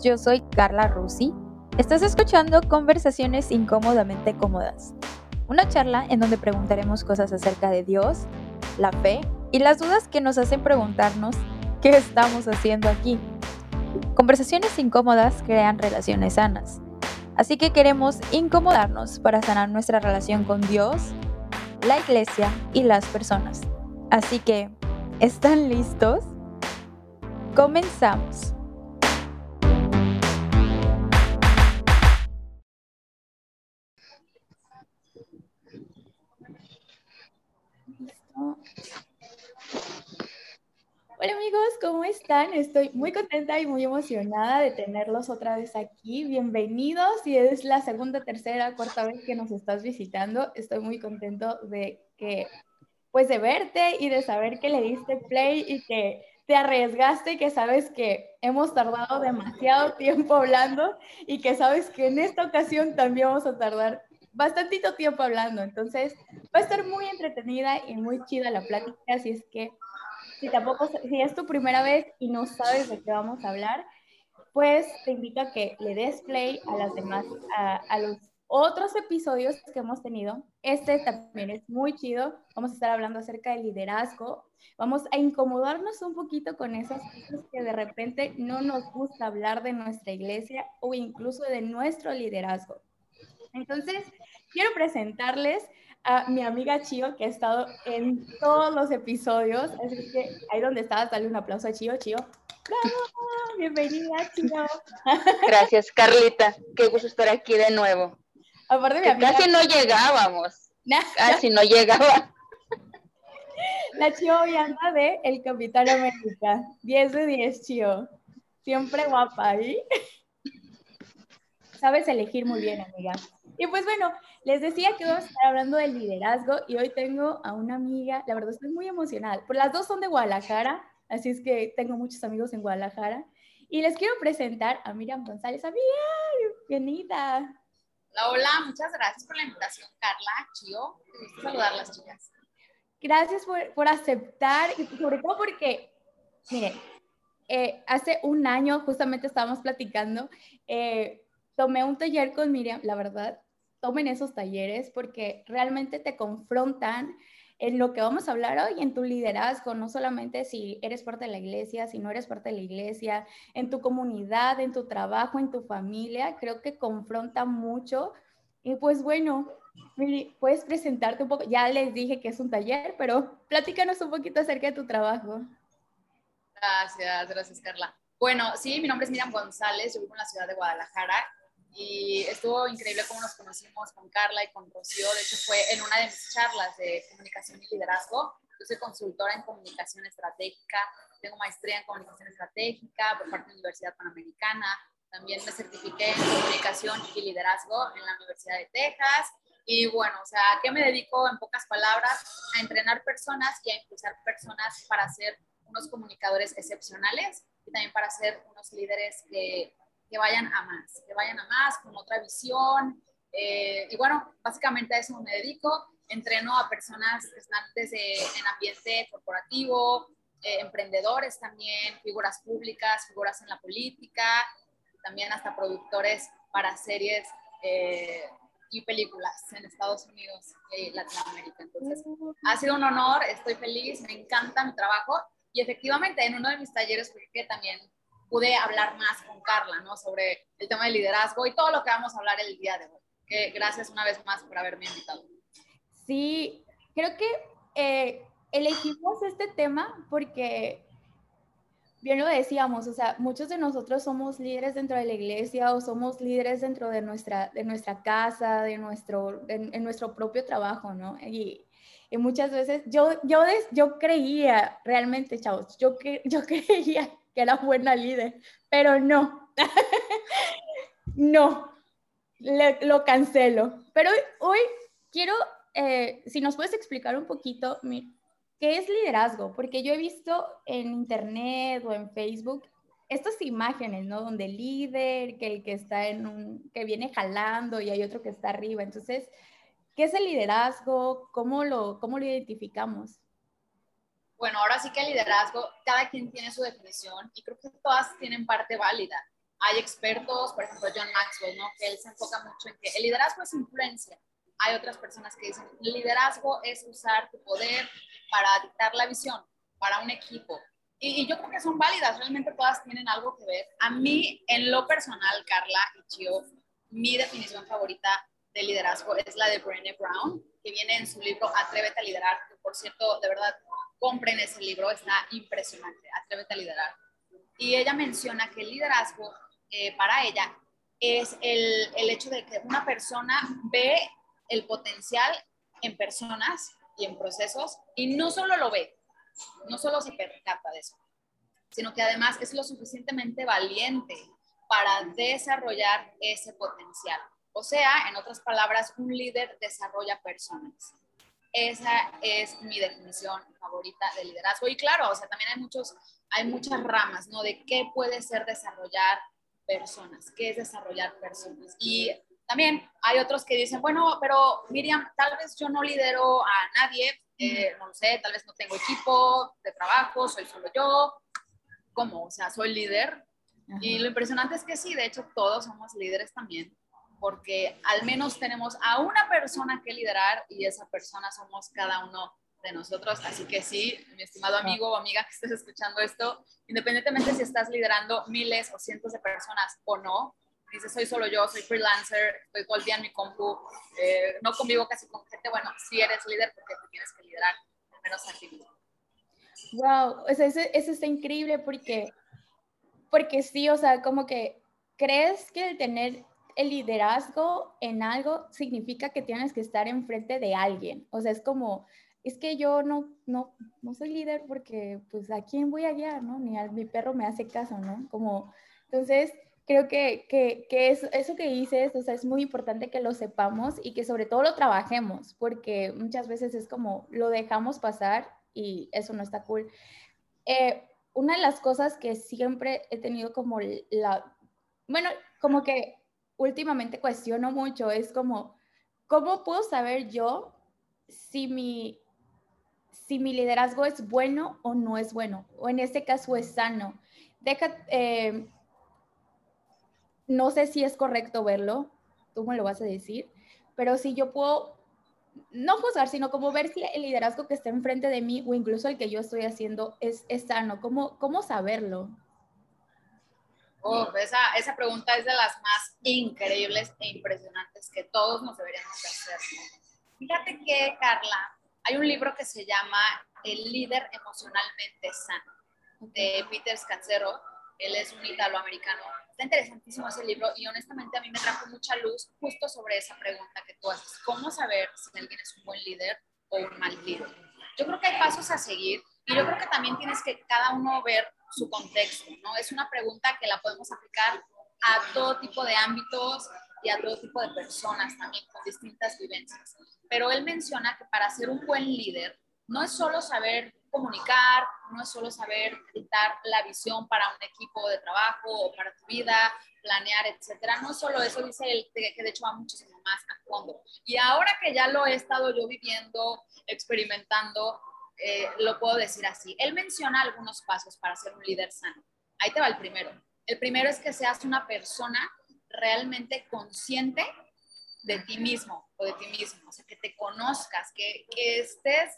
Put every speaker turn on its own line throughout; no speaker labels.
yo soy Carla Rusi. Estás escuchando Conversaciones Incómodamente Cómodas, una charla en donde preguntaremos cosas acerca de Dios, la fe y las dudas que nos hacen preguntarnos qué estamos haciendo aquí. Conversaciones incómodas crean relaciones sanas, así que queremos incomodarnos para sanar nuestra relación con Dios, la iglesia y las personas. Así que, ¿están listos? Comenzamos. Hola amigos, ¿cómo están? Estoy muy contenta y muy emocionada de tenerlos otra vez aquí. Bienvenidos, si es la segunda, tercera, cuarta vez que nos estás visitando, estoy muy contento de que, pues de verte y de saber que le diste play y que te arriesgaste y que sabes que hemos tardado demasiado tiempo hablando y que sabes que en esta ocasión también vamos a tardar bastantito tiempo hablando. Entonces, va a estar muy entretenida y muy chida la plática, así es que si tampoco, si es tu primera vez y no sabes de qué vamos a hablar, pues te invito a que le des play a las demás, a, a los otros episodios que hemos tenido. Este también es muy chido. Vamos a estar hablando acerca del liderazgo. Vamos a incomodarnos un poquito con esas cosas que de repente no nos gusta hablar de nuestra iglesia o incluso de nuestro liderazgo. Entonces, quiero presentarles a mi amiga Chio, que ha estado en todos los episodios. Así que ahí donde estabas, dale un aplauso a Chio. Chio, ¡bravo! Bienvenida, Chio.
Gracias, Carlita. Qué gusto estar aquí de nuevo.
Aparte, mi amiga...
Casi no llegábamos. Casi no llegaba.
La Chio anda de El Capitán América. 10 de 10, Chio. Siempre guapa, ¿eh? Sabes elegir muy bien, amiga. Y pues bueno, les decía que vamos a estar hablando del liderazgo y hoy tengo a una amiga, la verdad estoy muy emocionada, por las dos son de Guadalajara, así es que tengo muchos amigos en Guadalajara. Y les quiero presentar a Miriam González. Amiga, bienvenida.
Hola, hola, muchas gracias por la invitación, Carla, Chio. Me saludar las chicas.
Gracias por, por, aceptar y sobre todo porque, miren, eh, hace un año justamente estábamos platicando, eh, tomé un taller con Miriam, la verdad, tomen esos talleres porque realmente te confrontan en lo que vamos a hablar hoy, en tu liderazgo, no solamente si eres parte de la iglesia, si no eres parte de la iglesia, en tu comunidad, en tu trabajo, en tu familia, creo que confronta mucho. Y pues bueno, puedes presentarte un poco, ya les dije que es un taller, pero platícanos un poquito acerca de tu trabajo.
Gracias, gracias Carla. Bueno, sí, mi nombre es Miriam González, yo vivo en la ciudad de Guadalajara y estuvo increíble cómo nos conocimos con Carla y con Rocío. De hecho, fue en una de mis charlas de comunicación y liderazgo. Yo soy consultora en comunicación estratégica, tengo maestría en comunicación estratégica por parte de la Universidad Panamericana. También me certifiqué en comunicación y liderazgo en la Universidad de Texas. Y bueno, o sea, ¿a qué me dedico en pocas palabras? A entrenar personas y a impulsar personas para ser unos comunicadores excepcionales y también para ser unos líderes que que vayan a más, que vayan a más con otra visión. Eh, y bueno, básicamente a eso me dedico. Entreno a personas que están desde en ambiente corporativo, eh, emprendedores también, figuras públicas, figuras en la política, también hasta productores para series eh, y películas en Estados Unidos y Latinoamérica. Entonces, ha sido un honor, estoy feliz, me encanta mi trabajo y efectivamente en uno de mis talleres fue que también pude hablar más con Carla, ¿no? Sobre el tema del liderazgo y todo lo que vamos a hablar el día de hoy. Que gracias una vez más por haberme invitado.
Sí, creo que eh, elegimos este tema porque, bien lo decíamos, o sea, muchos de nosotros somos líderes dentro de la iglesia o somos líderes dentro de nuestra, de nuestra casa, de nuestro, en, nuestro propio trabajo, ¿no? Y, y muchas veces yo, yo, yo creía realmente, chavos, yo, yo creía que era buena líder, pero no, no, lo cancelo. Pero hoy, quiero, eh, si nos puedes explicar un poquito, ¿qué es liderazgo? Porque yo he visto en internet o en Facebook estas imágenes, ¿no? Donde el líder, que el que está en un, que viene jalando y hay otro que está arriba. Entonces, ¿qué es el liderazgo? ¿Cómo lo, cómo lo identificamos?
Bueno, ahora sí que el liderazgo, cada quien tiene su definición y creo que todas tienen parte válida. Hay expertos, por ejemplo, John Maxwell, ¿no? que él se enfoca mucho en que el liderazgo es influencia. Hay otras personas que dicen, liderazgo es usar tu poder para dictar la visión para un equipo. Y, y, yo creo que son válidas, realmente todas tienen algo que ver. A mí, en lo personal, Carla y Chio, mi definición favorita de liderazgo es la de Brené Brown, que viene en su libro Atrévete a liderar, que por cierto, de verdad, compren ese libro, está impresionante, Atrévete a liderar. Y ella menciona que el liderazgo eh, para ella es el, el hecho de que una persona ve el potencial en personas y en procesos y no solo lo ve, no solo se percata de eso, sino que además es lo suficientemente valiente para desarrollar ese potencial. O sea, en otras palabras, un líder desarrolla personas. Esa es mi definición favorita de liderazgo. Y claro, o sea, también hay, muchos, hay muchas ramas, ¿no? De qué puede ser desarrollar personas, qué es desarrollar personas. Y también hay otros que dicen, bueno, pero Miriam, tal vez yo no lidero a nadie, eh, no lo sé, tal vez no tengo equipo de trabajo, soy solo yo. ¿Cómo? O sea, soy líder. Y lo impresionante es que sí, de hecho todos somos líderes también, porque al menos tenemos a una persona que liderar y esa persona somos cada uno de nosotros. Así que sí, mi estimado amigo o amiga que estés escuchando esto, independientemente si estás liderando miles o cientos de personas o no, dices, soy solo yo, soy freelancer, estoy todo el día en mi compu, eh, no convivo casi con gente, bueno, si eres líder porque tú tienes que liderar, al menos a ti mismo.
Wow, o sea, eso, eso está increíble porque, porque sí, o sea, como que crees que el tener el liderazgo en algo significa que tienes que estar enfrente de alguien. O sea, es como, es que yo no, no, no soy líder porque, pues, ¿a quién voy a guiar, no? Ni a mi perro me hace caso, ¿no? Como, entonces, creo que, que, que eso, eso que dices, o sea, es muy importante que lo sepamos y que sobre todo lo trabajemos, porque muchas veces es como, lo dejamos pasar y eso no está cool. Eh, una de las cosas que siempre he tenido como la, bueno, como que últimamente cuestiono mucho es como, ¿cómo puedo saber yo si mi, liderazgo es bueno o no es bueno? O en este caso es sano. Deja, eh, no sé si es correcto verlo, tú me lo vas a decir, pero si yo puedo, no juzgar, sino como ver si el liderazgo que está enfrente de mí o incluso el que yo estoy haciendo es, sano, ¿cómo, cómo saberlo?
Esa, esa pregunta es de las más increíbles e impresionantes que todos nos deberíamos hacer. Fíjate que, Carla, hay un libro que se llama El líder emocionalmente sano, de Peter Scazzero. Él es un italoamericano. Está interesantísimo ese libro y honestamente a mí me trajo mucha luz justo sobre esa pregunta que tú haces. ¿Cómo saber si alguien es un buen líder o un mal líder? Yo creo que hay pasos a seguir y yo creo que también tienes que cada uno ver su contexto, ¿no? Es una pregunta que la podemos aplicar a todo tipo de ámbitos y a todo tipo de personas también con distintas vivencias. Pero él menciona que para ser un buen líder no es solo saber comunicar, no es solo saber dictar la visión para un equipo de trabajo o para tu vida, planear, etcétera. No solo eso, dice él, que de hecho va muchísimo más a fondo. Y ahora que ya lo he estado yo viviendo, experimentando, eh, lo puedo decir así. Él menciona algunos pasos para ser un líder sano. Ahí te va el primero. El primero es que seas una persona realmente consciente de ti mismo o de ti mismo, o sea, que te conozcas, que, que estés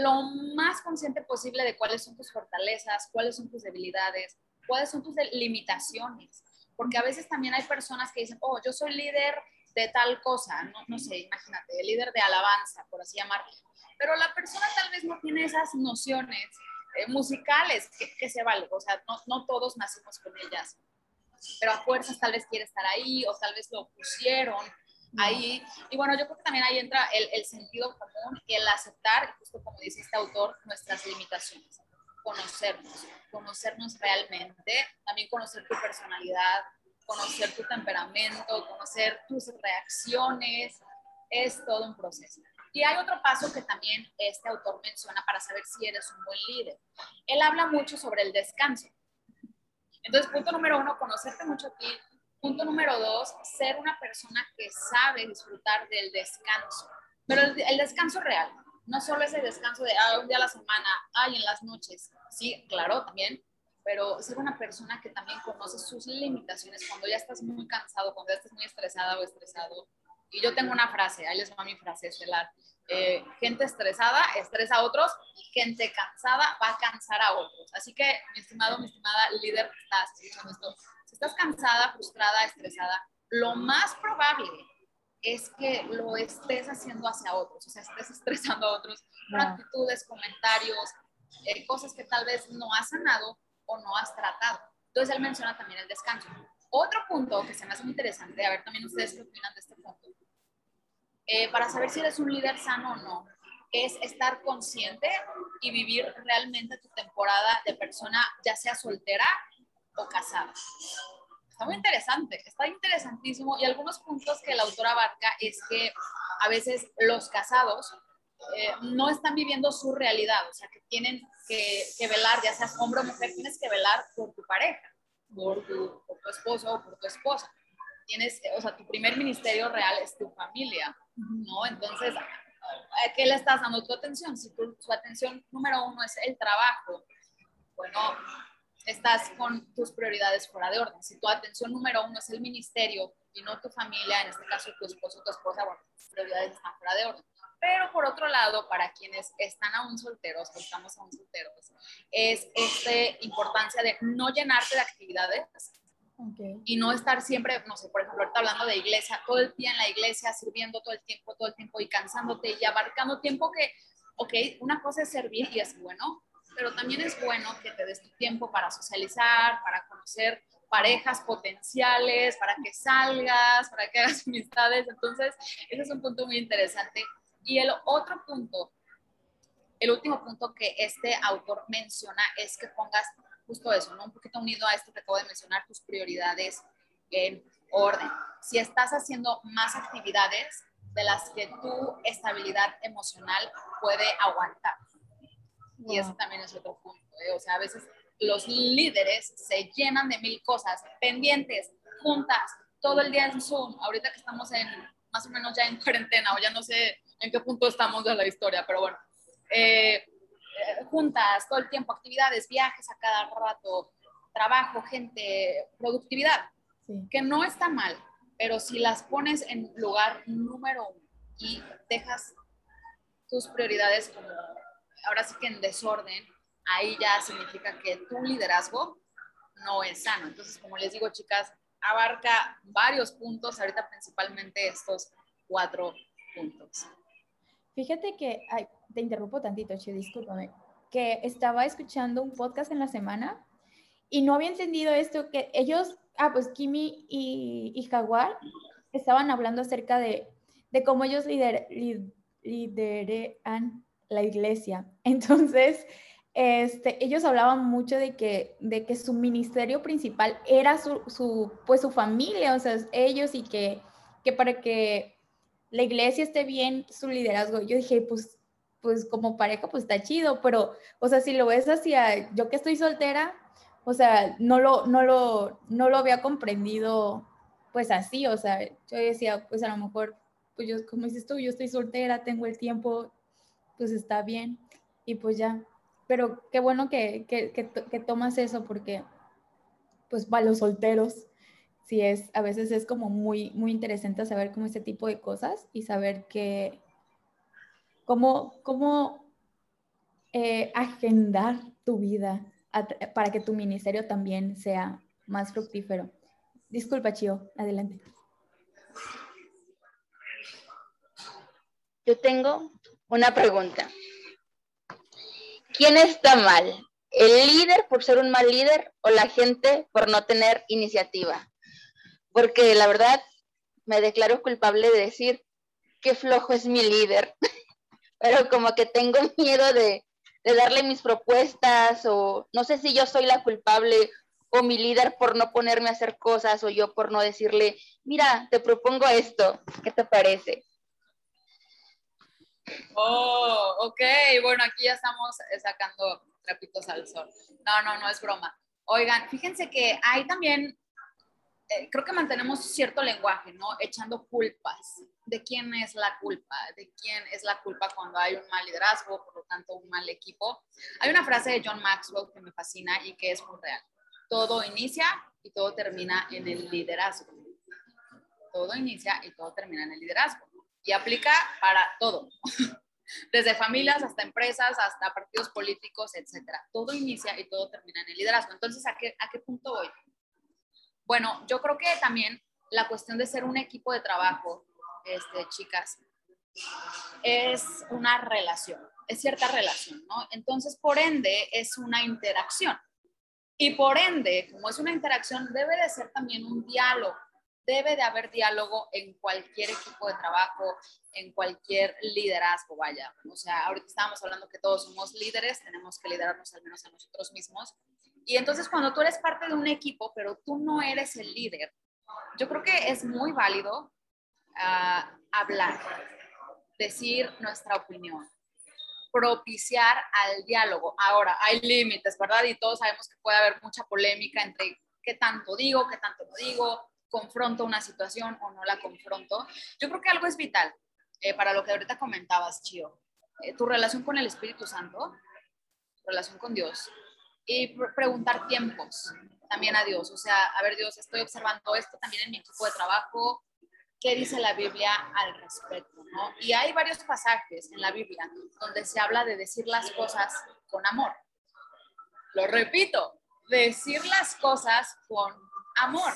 lo más consciente posible de cuáles son tus fortalezas, cuáles son tus debilidades, cuáles son tus limitaciones, porque a veces también hay personas que dicen, oh, yo soy líder de tal cosa, no, no sé, imagínate, líder de alabanza, por así llamarlo, pero la persona tal vez no tiene esas nociones eh, musicales que, se valen, o sea, no, no todos nacimos con ellas, pero a fuerzas tal vez quiere estar ahí o tal vez lo pusieron ahí. Y bueno, yo creo que también ahí entra el, el sentido común y el aceptar, justo como dice este autor, nuestras limitaciones. Conocernos, conocernos realmente, también conocer tu personalidad, conocer tu temperamento, conocer tus reacciones, es todo un proceso. Y hay otro paso que también este autor menciona para saber si eres un buen líder. Él habla mucho sobre el descanso. Entonces, punto número uno, conocerte mucho a ti. Punto número dos, ser una persona que sabe disfrutar del descanso. Pero el, descanso real, no solo ese descanso de ah, un día a la semana, ay, en las noches. Sí, claro, también. Pero ser una persona que también conoce sus limitaciones cuando ya estás muy cansado, cuando ya estás muy estresada o estresado. Y yo tengo una frase, ahí les va mi frase estelar. Eh, gente estresada estresa a otros y gente cansada va a cansar a otros. Así que, mi estimado, mi estimada líder estás escuchando esto, si estás cansada, frustrada, estresada, lo más probable es que lo estés haciendo hacia otros, o sea, estés estresando a otros con actitudes, comentarios, eh, cosas que tal vez no has sanado o no has tratado. Entonces, él menciona también el descanso. Otro punto que se me hace muy interesante, a ver también ustedes qué opinan de este punto, eh, para saber si eres un líder sano o no, es estar consciente y vivir realmente tu temporada de persona, ya sea soltera o casada. Está muy interesante, está interesantísimo y algunos puntos que la autora abarca es que a veces los casados eh, no están viviendo su realidad, o sea, que tienen que, que, velar, ya seas hombre o mujer, tienes que velar por tu pareja, por tu, por tu esposo o por tu esposa. Tienes, o sea, tu primer ministerio real es tu familia, ¿no? Entonces, ¿a qué le estás dando tu atención? Si tu, atención número uno es el trabajo, bueno, estás con tus prioridades fuera de orden. Si tu atención número uno es el ministerio y no tu familia, en este caso tu esposo o tu esposa, bueno, tus prioridades están fuera de orden. Pero por otro lado, para quienes están aún solteros o estamos aún solteros, es esta importancia de no llenarte de actividades y no estar siempre, no sé, por ejemplo, ahorita hablando de iglesia, todo el día en la iglesia, sirviendo todo el tiempo, todo el tiempo y cansándote y abarcando tiempo que, ok, una cosa es servir y es bueno, pero también es bueno que te des tu tiempo para socializar, para conocer parejas potenciales, para que salgas, para que hagas amistades. Entonces, ese es un punto muy interesante. Y el otro punto, el último punto que este autor menciona es que pongas justo eso, ¿no? Un poquito unido a esto que acabo de mencionar, tus prioridades en orden. Si estás haciendo más actividades de las que tu estabilidad emocional puede aguantar. Y eso también es otro punto. ¿eh? O sea, a veces los líderes se llenan de mil cosas, pendientes, juntas, todo el día en Zoom. Ahorita que estamos en más o menos ya en cuarentena, o ya no sé en qué punto estamos de la historia, pero bueno. Eh, eh, juntas, todo el tiempo, actividades, viajes a cada rato, trabajo, gente, productividad, que no está mal, pero si las pones en lugar número uno y dejas tus prioridades como ahora sí que en desorden, ahí ya significa que tu liderazgo no es sano. Entonces, como les digo, chicas, abarca varios puntos, ahorita principalmente estos cuatro puntos.
Fíjate que, ay, te interrumpo tantito, Che, discúlpame, que estaba escuchando un podcast en la semana y no había entendido esto, que ellos, ah, pues Kimi y, y Jaguar estaban hablando acerca de, de cómo ellos lider, lideran la iglesia. Entonces, este, ellos hablaban mucho de que, de que su ministerio principal era su, su, pues su familia, o sea, ellos y que, que para que la iglesia esté bien, su liderazgo. Yo dije, pues, pues como pareja, pues está chido, pero, o sea, si lo ves hacia, yo que estoy soltera, o sea, no lo, no lo, no lo había comprendido, pues así, o sea, yo decía, pues a lo mejor, pues yo, como dices tú, yo estoy soltera, tengo el tiempo, pues está bien, y pues ya, pero qué bueno que, que, que, que tomas eso, porque, pues para los solteros, sí es, a veces es como muy, muy interesante saber como ese tipo de cosas y saber que, cómo, cómo eh, agendar tu vida para que tu ministerio también sea más fructífero. Disculpa, Chio, adelante.
Yo tengo una pregunta. ¿Quién está mal? ¿El líder por ser un mal líder o la gente por no tener iniciativa? Porque la verdad me declaro culpable de decir qué flojo es mi líder, pero como que tengo miedo de, darle mis propuestas o no sé si yo soy la culpable o mi líder por no ponerme a hacer cosas o yo por no decirle, mira, te propongo esto, ¿qué te parece?
Oh, ok, bueno, aquí ya estamos sacando trapitos al sol. No, no, no es broma. Oigan, fíjense que hay también eh, creo que mantenemos cierto lenguaje, ¿no? Echando culpas. ¿De quién es la culpa? ¿De quién es la culpa cuando hay un mal liderazgo, por lo tanto un mal equipo? Hay una frase de John Maxwell que me fascina y que es muy real. Todo inicia y todo termina en el liderazgo. Todo inicia y todo termina en el liderazgo. Y aplica para todo. Desde familias hasta empresas, hasta partidos políticos, etcétera. Todo inicia y todo termina en el liderazgo. Entonces, ¿a qué, a qué punto voy? Bueno, yo creo que también la cuestión de ser un equipo de trabajo, este, chicas, es una relación, es cierta relación, ¿no? Entonces, por ende, es una interacción. Y por ende, como es una interacción, debe de ser también un diálogo. Debe de haber diálogo en cualquier equipo de trabajo, en cualquier liderazgo, vaya. O sea, ahorita estábamos hablando que todos somos líderes, tenemos que liderarnos al menos a nosotros mismos. Y entonces cuando tú eres parte de un equipo, pero tú no eres el líder, yo creo que es muy válido ah, hablar, decir nuestra opinión, propiciar al diálogo. Ahora, hay límites, ¿verdad? Y todos sabemos que puede haber mucha polémica entre qué tanto digo, qué tanto no digo, confronto una situación o no la confronto. Yo creo que algo es vital eh, para lo que ahorita comentabas, Chio. Eh, tu relación con el Espíritu Santo, relación con Dios, y preguntar tiempos también a Dios. O sea, a ver, Dios, estoy observando esto también en mi equipo de trabajo. ¿Qué dice la Biblia al respecto? ¿no? Y hay varios pasajes en la Biblia donde se habla de decir las cosas con amor. Lo repito, decir las cosas con amor.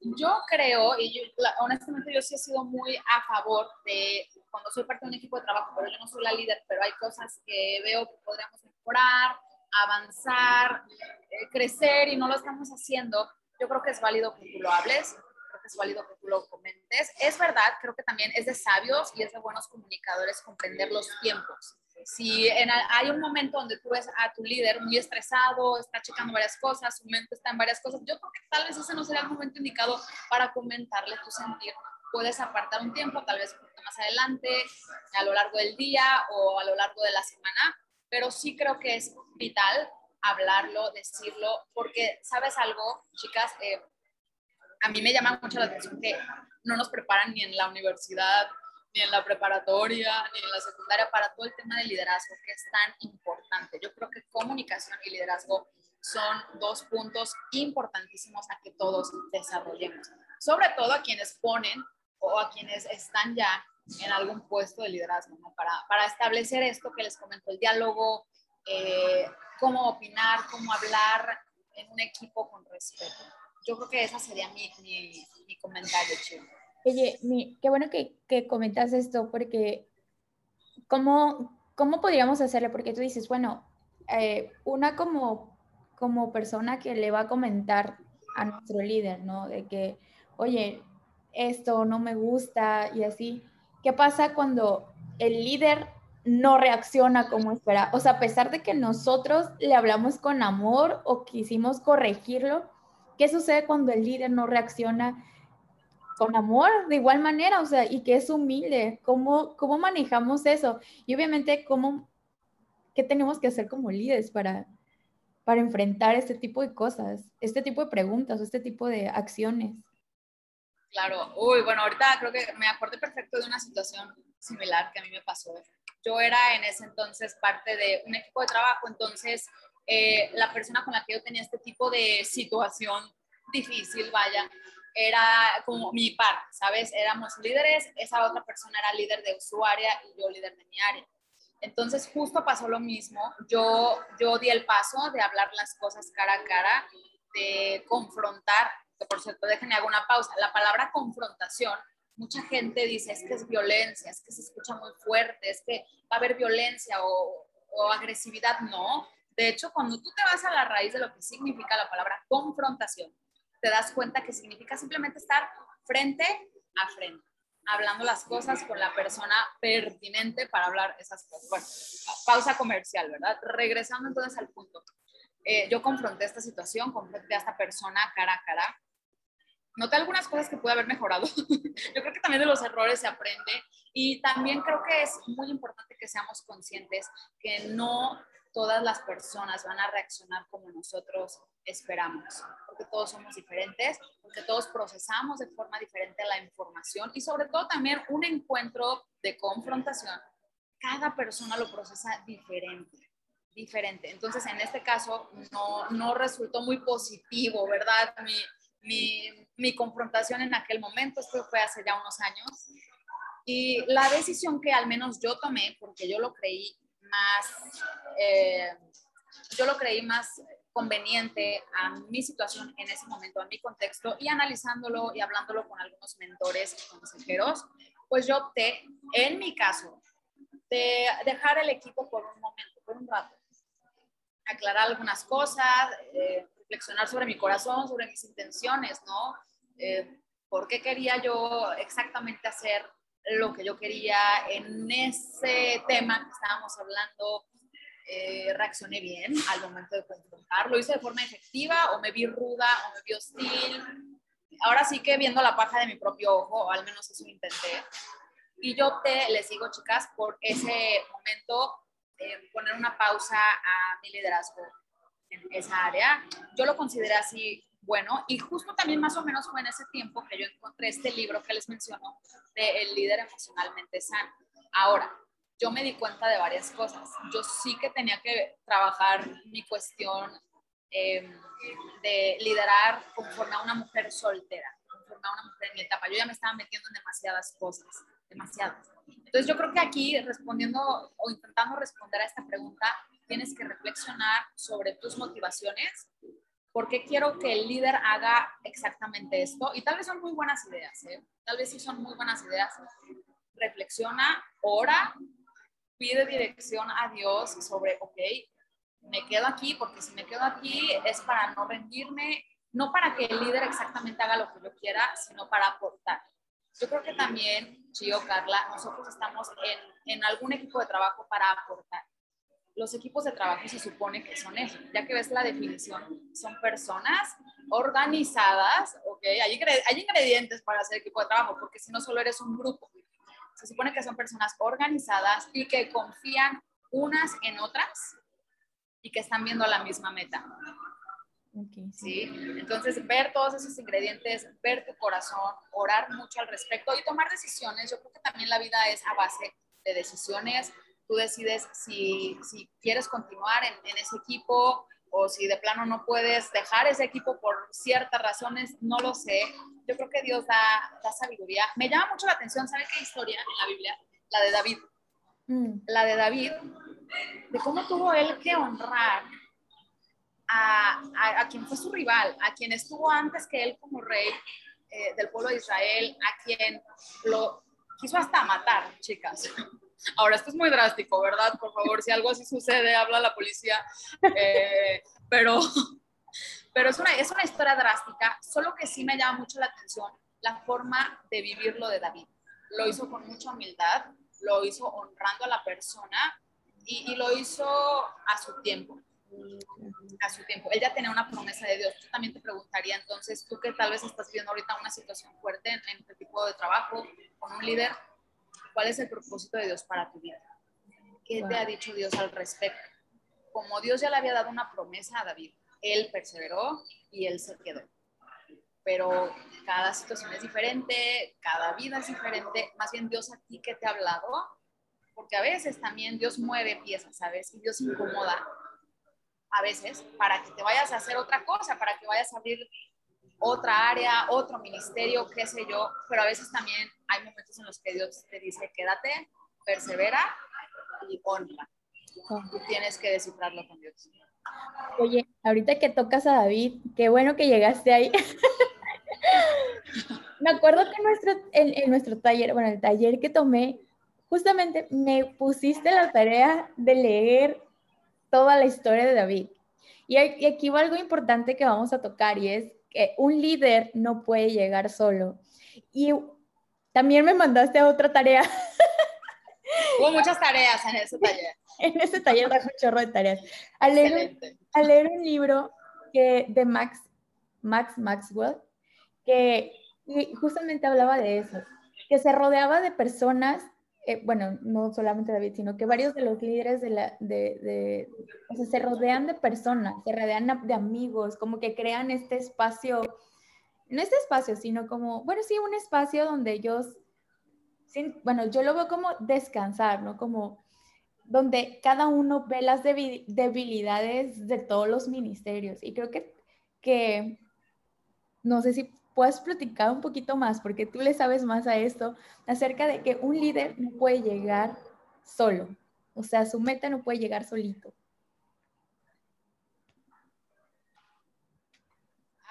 Yo creo, y yo, honestamente yo sí he sido muy a favor de cuando soy parte de un equipo de trabajo, pero yo no soy la líder, pero hay cosas que veo que podríamos mejorar, avanzar, eh, crecer y no lo estamos haciendo, yo creo que es válido que tú lo hables, creo que es válido que tú lo comentes. Es verdad, creo que también es de sabios y es de buenos comunicadores comprender los tiempos. Si hay un momento donde tú ves a tu líder muy estresado, está checando varias cosas, su mente está en varias cosas, yo creo que tal vez ese no será el momento indicado para comentarle tu sentir. Puedes apartar un tiempo, tal vez más adelante, a lo largo del día o a lo largo de la semana, pero sí creo que es vital hablarlo, decirlo, porque, ¿sabes algo, chicas? Eh, a mí me llama mucho la atención que no nos preparan ni en la universidad, ni en la preparatoria, ni en la secundaria para todo el tema de liderazgo, que es tan importante. Yo creo que comunicación y liderazgo son dos puntos importantísimos a que todos desarrollemos, sobre todo a quienes ponen o a quienes están ya en algún puesto de liderazgo, ¿no? para, para, establecer esto que les comento, el diálogo, eh, cómo opinar, cómo hablar en un equipo con respeto. Yo creo que ese sería mi, mi, mi comentario, Chivo.
Oye, mi, qué bueno que, que, comentas esto, porque ¿cómo, ¿cómo podríamos hacerle? Porque tú dices, bueno, eh, una como, como persona que le va a comentar a nuestro líder, ¿no? De que, oye, esto no me gusta y así ¿Qué pasa cuando el líder no reacciona como espera? O sea, a pesar de que nosotros le hablamos con amor o quisimos corregirlo, ¿qué sucede cuando el líder no reacciona con amor de igual manera? O sea, y que es humilde. ¿Cómo, cómo manejamos eso? Y obviamente, ¿cómo, ¿qué tenemos que hacer como líderes para, para enfrentar este tipo de cosas, este tipo de preguntas, este tipo de acciones?
Claro, uy, bueno, ahorita creo que me acuerdo perfecto de una situación similar que a mí me pasó. Yo era en ese entonces parte de un equipo de trabajo, entonces eh, la persona con la que yo tenía este tipo de situación difícil, vaya, era como mi par, ¿sabes? Éramos líderes, esa otra persona era líder de usuaria y yo líder de mi área. Entonces justo pasó lo mismo, yo, yo di el paso de hablar las cosas cara a cara, de confrontar que por cierto, déjenme hago una pausa. La palabra confrontación, mucha gente dice es que es violencia, es que se escucha muy fuerte, es que va a haber violencia o, o agresividad. No. De hecho, cuando tú te vas a la raíz de lo que significa la palabra confrontación, te das cuenta que significa simplemente estar frente a frente, hablando las cosas con la persona pertinente para hablar esas cosas. Bueno, pausa comercial, ¿verdad? Regresando entonces al punto. Eh, yo confronté esta situación, confronté a esta persona cara a cara noté algunas cosas que pude haber mejorado. Yo creo que también de los errores se aprende y también creo que es muy importante que seamos conscientes que no todas las personas van a reaccionar como nosotros esperamos, porque todos somos diferentes, porque todos procesamos de forma diferente la información y sobre todo también un encuentro de confrontación, cada persona lo procesa diferente diferente. Entonces, en este caso, no, no resultó muy positivo, ¿verdad? Mi, mi, mi, confrontación en aquel momento, esto fue hace ya unos años. Y la decisión que al menos yo tomé, porque yo lo creí más, eh, yo lo creí más conveniente a mi situación en ese momento, a mi contexto, y analizándolo y hablándolo con algunos mentores y consejeros, pues yo opté, en mi caso, de dejar el equipo por un momento, por un rato, aclarar algunas cosas, eh, reflexionar sobre mi corazón, sobre mis intenciones, ¿no? Eh, ¿Por qué quería yo exactamente hacer lo que yo quería en ese tema que estábamos hablando? Eh, reaccioné bien al momento de confrontar, lo hice de forma efectiva o me vi ruda o me vi hostil. Ahora sí que viendo la paja de mi propio ojo, al menos eso intenté. Y yo opté, les digo chicas, por ese momento eh, poner una pausa a mi liderazgo en esa área. Yo lo consideré así bueno y justo también más o menos fue en ese tiempo que yo encontré este libro que les menciono de El líder emocionalmente sano. Ahora, yo me di cuenta de varias cosas. Yo sí que tenía que trabajar mi cuestión em, de liderar conforme a una mujer soltera, conforme a una mujer en mi etapa. Yo ya me estaba metiendo en demasiadas cosas, demasiadas. Entonces yo creo que aquí respondiendo o intentando responder a esta pregunta, tienes que reflexionar sobre tus motivaciones, por qué quiero que el líder haga exactamente esto. Y tal vez son muy buenas ideas, ¿eh? tal vez sí son muy buenas ideas. Reflexiona, ora, pide dirección a Dios sobre, ok, me quedo aquí, porque si me quedo aquí es para no rendirme, no para que el líder exactamente haga lo que yo quiera, sino para aportar. Yo creo que también, Chio, Carla, nosotros estamos en, en algún equipo de trabajo para aportar los equipos de trabajo se supone que son eso, ya que ves la definición, son personas organizadas, ¿ok? Hay, hay ingredientes para hacer equipo de trabajo, porque si no solo eres un grupo. Se supone que son personas organizadas y que confían unas en otras y que están viendo la misma meta. sí. Entonces, ver todos esos ingredientes, ver tu corazón, orar mucho al respecto y tomar decisiones. Yo creo que también la vida es a base de decisiones, tú decides si, si quieres continuar en, en, ese equipo o si de plano no puedes dejar ese equipo por ciertas razones, no lo sé. Yo creo que Dios da, da sabiduría. Me llama mucho la atención, ¿sabe qué historia en la Biblia? La de David. Mm. La de David, de cómo tuvo él que honrar a, a, a, quien fue su rival, a quien estuvo antes que él como rey eh, del pueblo de Israel, a quien lo quiso hasta matar, chicas. Ahora, esto es muy drástico, ¿verdad? Por favor, si algo así sucede, habla la policía. Eh, pero pero es, una, es una historia drástica, solo que sí me llama mucho la atención la forma de vivirlo de David. Lo hizo con mucha humildad, lo hizo honrando a la persona y, y lo hizo a su tiempo a su tiempo. Él ya tenía una promesa de Dios. Yo también te preguntaría entonces, tú que tal vez estás viviendo ahorita una situación fuerte en, en tu tipo de trabajo con un líder, ¿Cuál es el propósito de Dios para tu vida? ¿Qué te ha dicho Dios al respecto? Como Dios ya le había dado una promesa a David, él perseveró y él se quedó. Pero cada situación es diferente, cada vida es diferente. Más bien Dios a ti que te ha hablado, porque a veces también Dios mueve piezas, ¿sabes? Y Dios incomoda a veces para que te vayas a hacer otra cosa, para que vayas a abrir otra área, otro ministerio, qué sé yo, pero a veces también hay momentos en los que Dios te dice, quédate, persevera y honra. Tú tienes que descifrarlo con Dios.
Oye, ahorita que tocas a David, qué bueno que llegaste ahí. me acuerdo que nuestro, en, en, nuestro taller, bueno, el taller que tomé, justamente me pusiste la tarea de leer toda la historia de David. Y, y aquí va algo importante que vamos a tocar y es que un líder no puede llegar solo. Y también me mandaste a otra tarea.
Hubo muchas tareas en ese taller.
en ese taller un chorro de tareas. A leer, a leer un libro que, de Max, Max Maxwell, que y justamente hablaba de eso, que se rodeaba de personas, eh, bueno, no solamente David, sino que varios de los líderes de la, de, de o sea, se rodean de personas, se rodean de amigos, como que crean este espacio, no este espacio, sino como, bueno, sí, un espacio donde ellos, bueno, yo lo veo como descansar, ¿no? Como donde cada uno ve las debilidades de todos los ministerios. Y creo que, que no sé si puedes platicar un poquito más, porque tú le sabes más a esto, acerca de que un líder no puede llegar solo, o sea, su meta no puede llegar solito.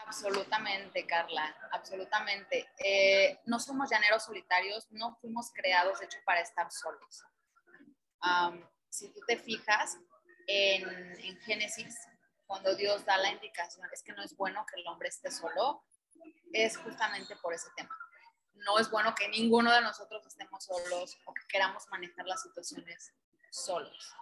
Absolutamente, Carla, absolutamente. Eh, no somos llaneros solitarios, no fuimos creados, de hecho, para estar solos. si tú te fijas en, en Génesis, cuando Dios da la indicación, es que no es bueno que el hombre esté solo, es justamente por ese tema. No es bueno que ninguno de nosotros estemos solos o que queramos manejar las situaciones solos.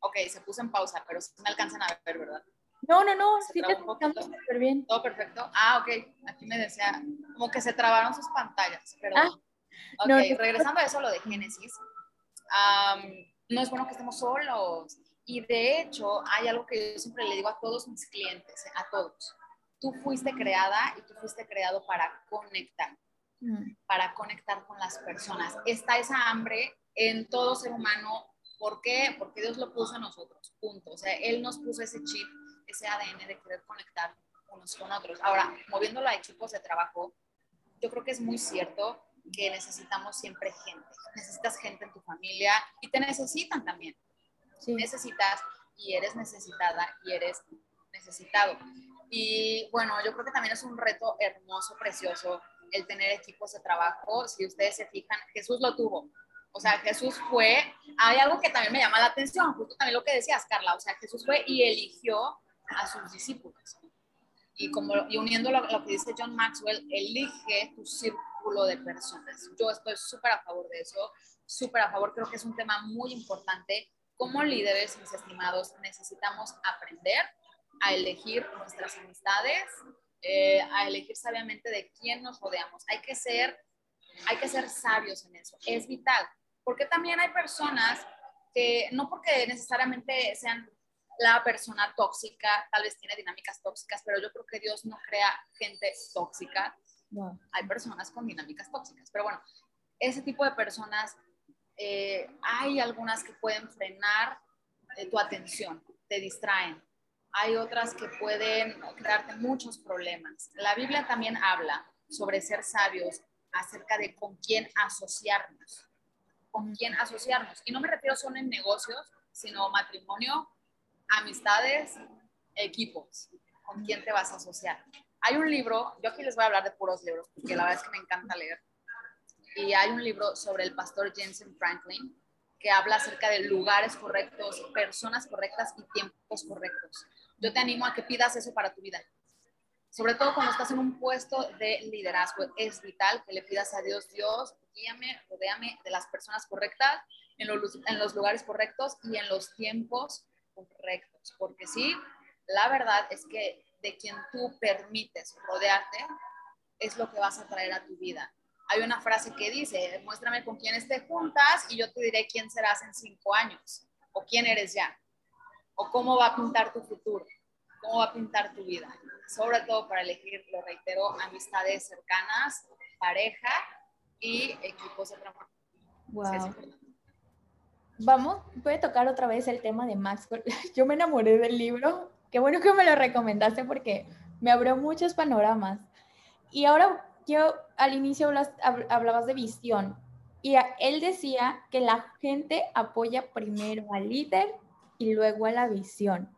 Ok, se puso en pausa, pero sí me alcanzan a ver, ¿verdad?
No, no, no, sí te escuchamos súper bien.
Todo perfecto. Ah, ok, aquí me decía, como que se trabaron sus pantallas, perdón. Ah, ok, regresando a eso, lo de Génesis, no es bueno que estemos solos. Y de hecho, hay algo que yo siempre le digo a todos mis clientes, a todos tú fuiste creada y tú fuiste creado para conectar, mm. para conectar con las personas. Está esa hambre en todo ser humano. ¿Por qué? Porque Dios lo puso en nosotros, punto. O sea, Él nos puso ese chip, ese ADN de querer conectar unos con otros. Ahora, moviéndolo a equipos de trabajo, yo creo que es muy cierto que necesitamos siempre gente. Necesitas gente en tu familia y te necesitan también. Necesitas y eres necesitada y eres necesitado. Y bueno, yo creo que también es un reto hermoso, precioso, el tener equipos de trabajo. Si ustedes se fijan, Jesús lo tuvo. O sea, Jesús fue, hay algo que también me llama la atención, justo también lo que decías, Carla, o sea, Jesús fue y eligió a sus discípulos. Y, como, y uniendo lo, lo que dice John Maxwell, elige tu círculo de personas. Yo estoy súper a favor de eso, súper a favor, creo que es un tema muy importante. Como líderes, mis estimados, necesitamos aprender a elegir nuestras amistades, eh, a elegir sabiamente de quién nos rodeamos. Hay que ser, hay que ser sabios en eso. Es vital, porque también hay personas que no porque necesariamente sean la persona tóxica, tal vez tiene dinámicas tóxicas, pero yo creo que Dios no crea gente tóxica. Hay personas con dinámicas tóxicas, pero bueno, ese tipo de personas, eh, hay algunas que pueden frenar eh, tu atención, te distraen, hay otras que pueden crearte muchos problemas. La Biblia también habla sobre ser sabios acerca de con quién asociarnos, con quién asociarnos. Y no me refiero solo en negocios, sino matrimonio, amistades, equipos, con quién te vas a asociar. Hay un libro, yo aquí les voy a hablar de puros libros, porque la verdad es que me encanta leer. Y hay un libro sobre el pastor Jensen Franklin que habla acerca de lugares correctos, personas correctas y tiempos correctos yo te animo a que pidas eso para tu vida. Sobre todo cuando estás en un puesto de liderazgo, es vital que le pidas a Dios, Dios, guíame, rodeame de las personas correctas, en los, en los lugares correctos y en los tiempos correctos. Porque sí, la verdad es que de quien tú permites rodearte es lo que vas a traer a tu vida. Hay una frase que dice, muéstrame con quién te juntas y yo te diré quién serás en cinco años o quién eres ya o cómo va a pintar tu futuro, cómo va a pintar tu vida. Sobre todo para elegir, lo reitero, amistades cercanas, pareja y equipos de trabajo.
Wow. Vamos, voy a tocar otra vez el tema de Maxwell. Yo me enamoré del libro. Qué bueno que me lo recomendaste porque me abrió muchos panoramas. Y ahora yo al inicio hablabas de visión y él decía que la gente apoya primero al líder y luego a la visión.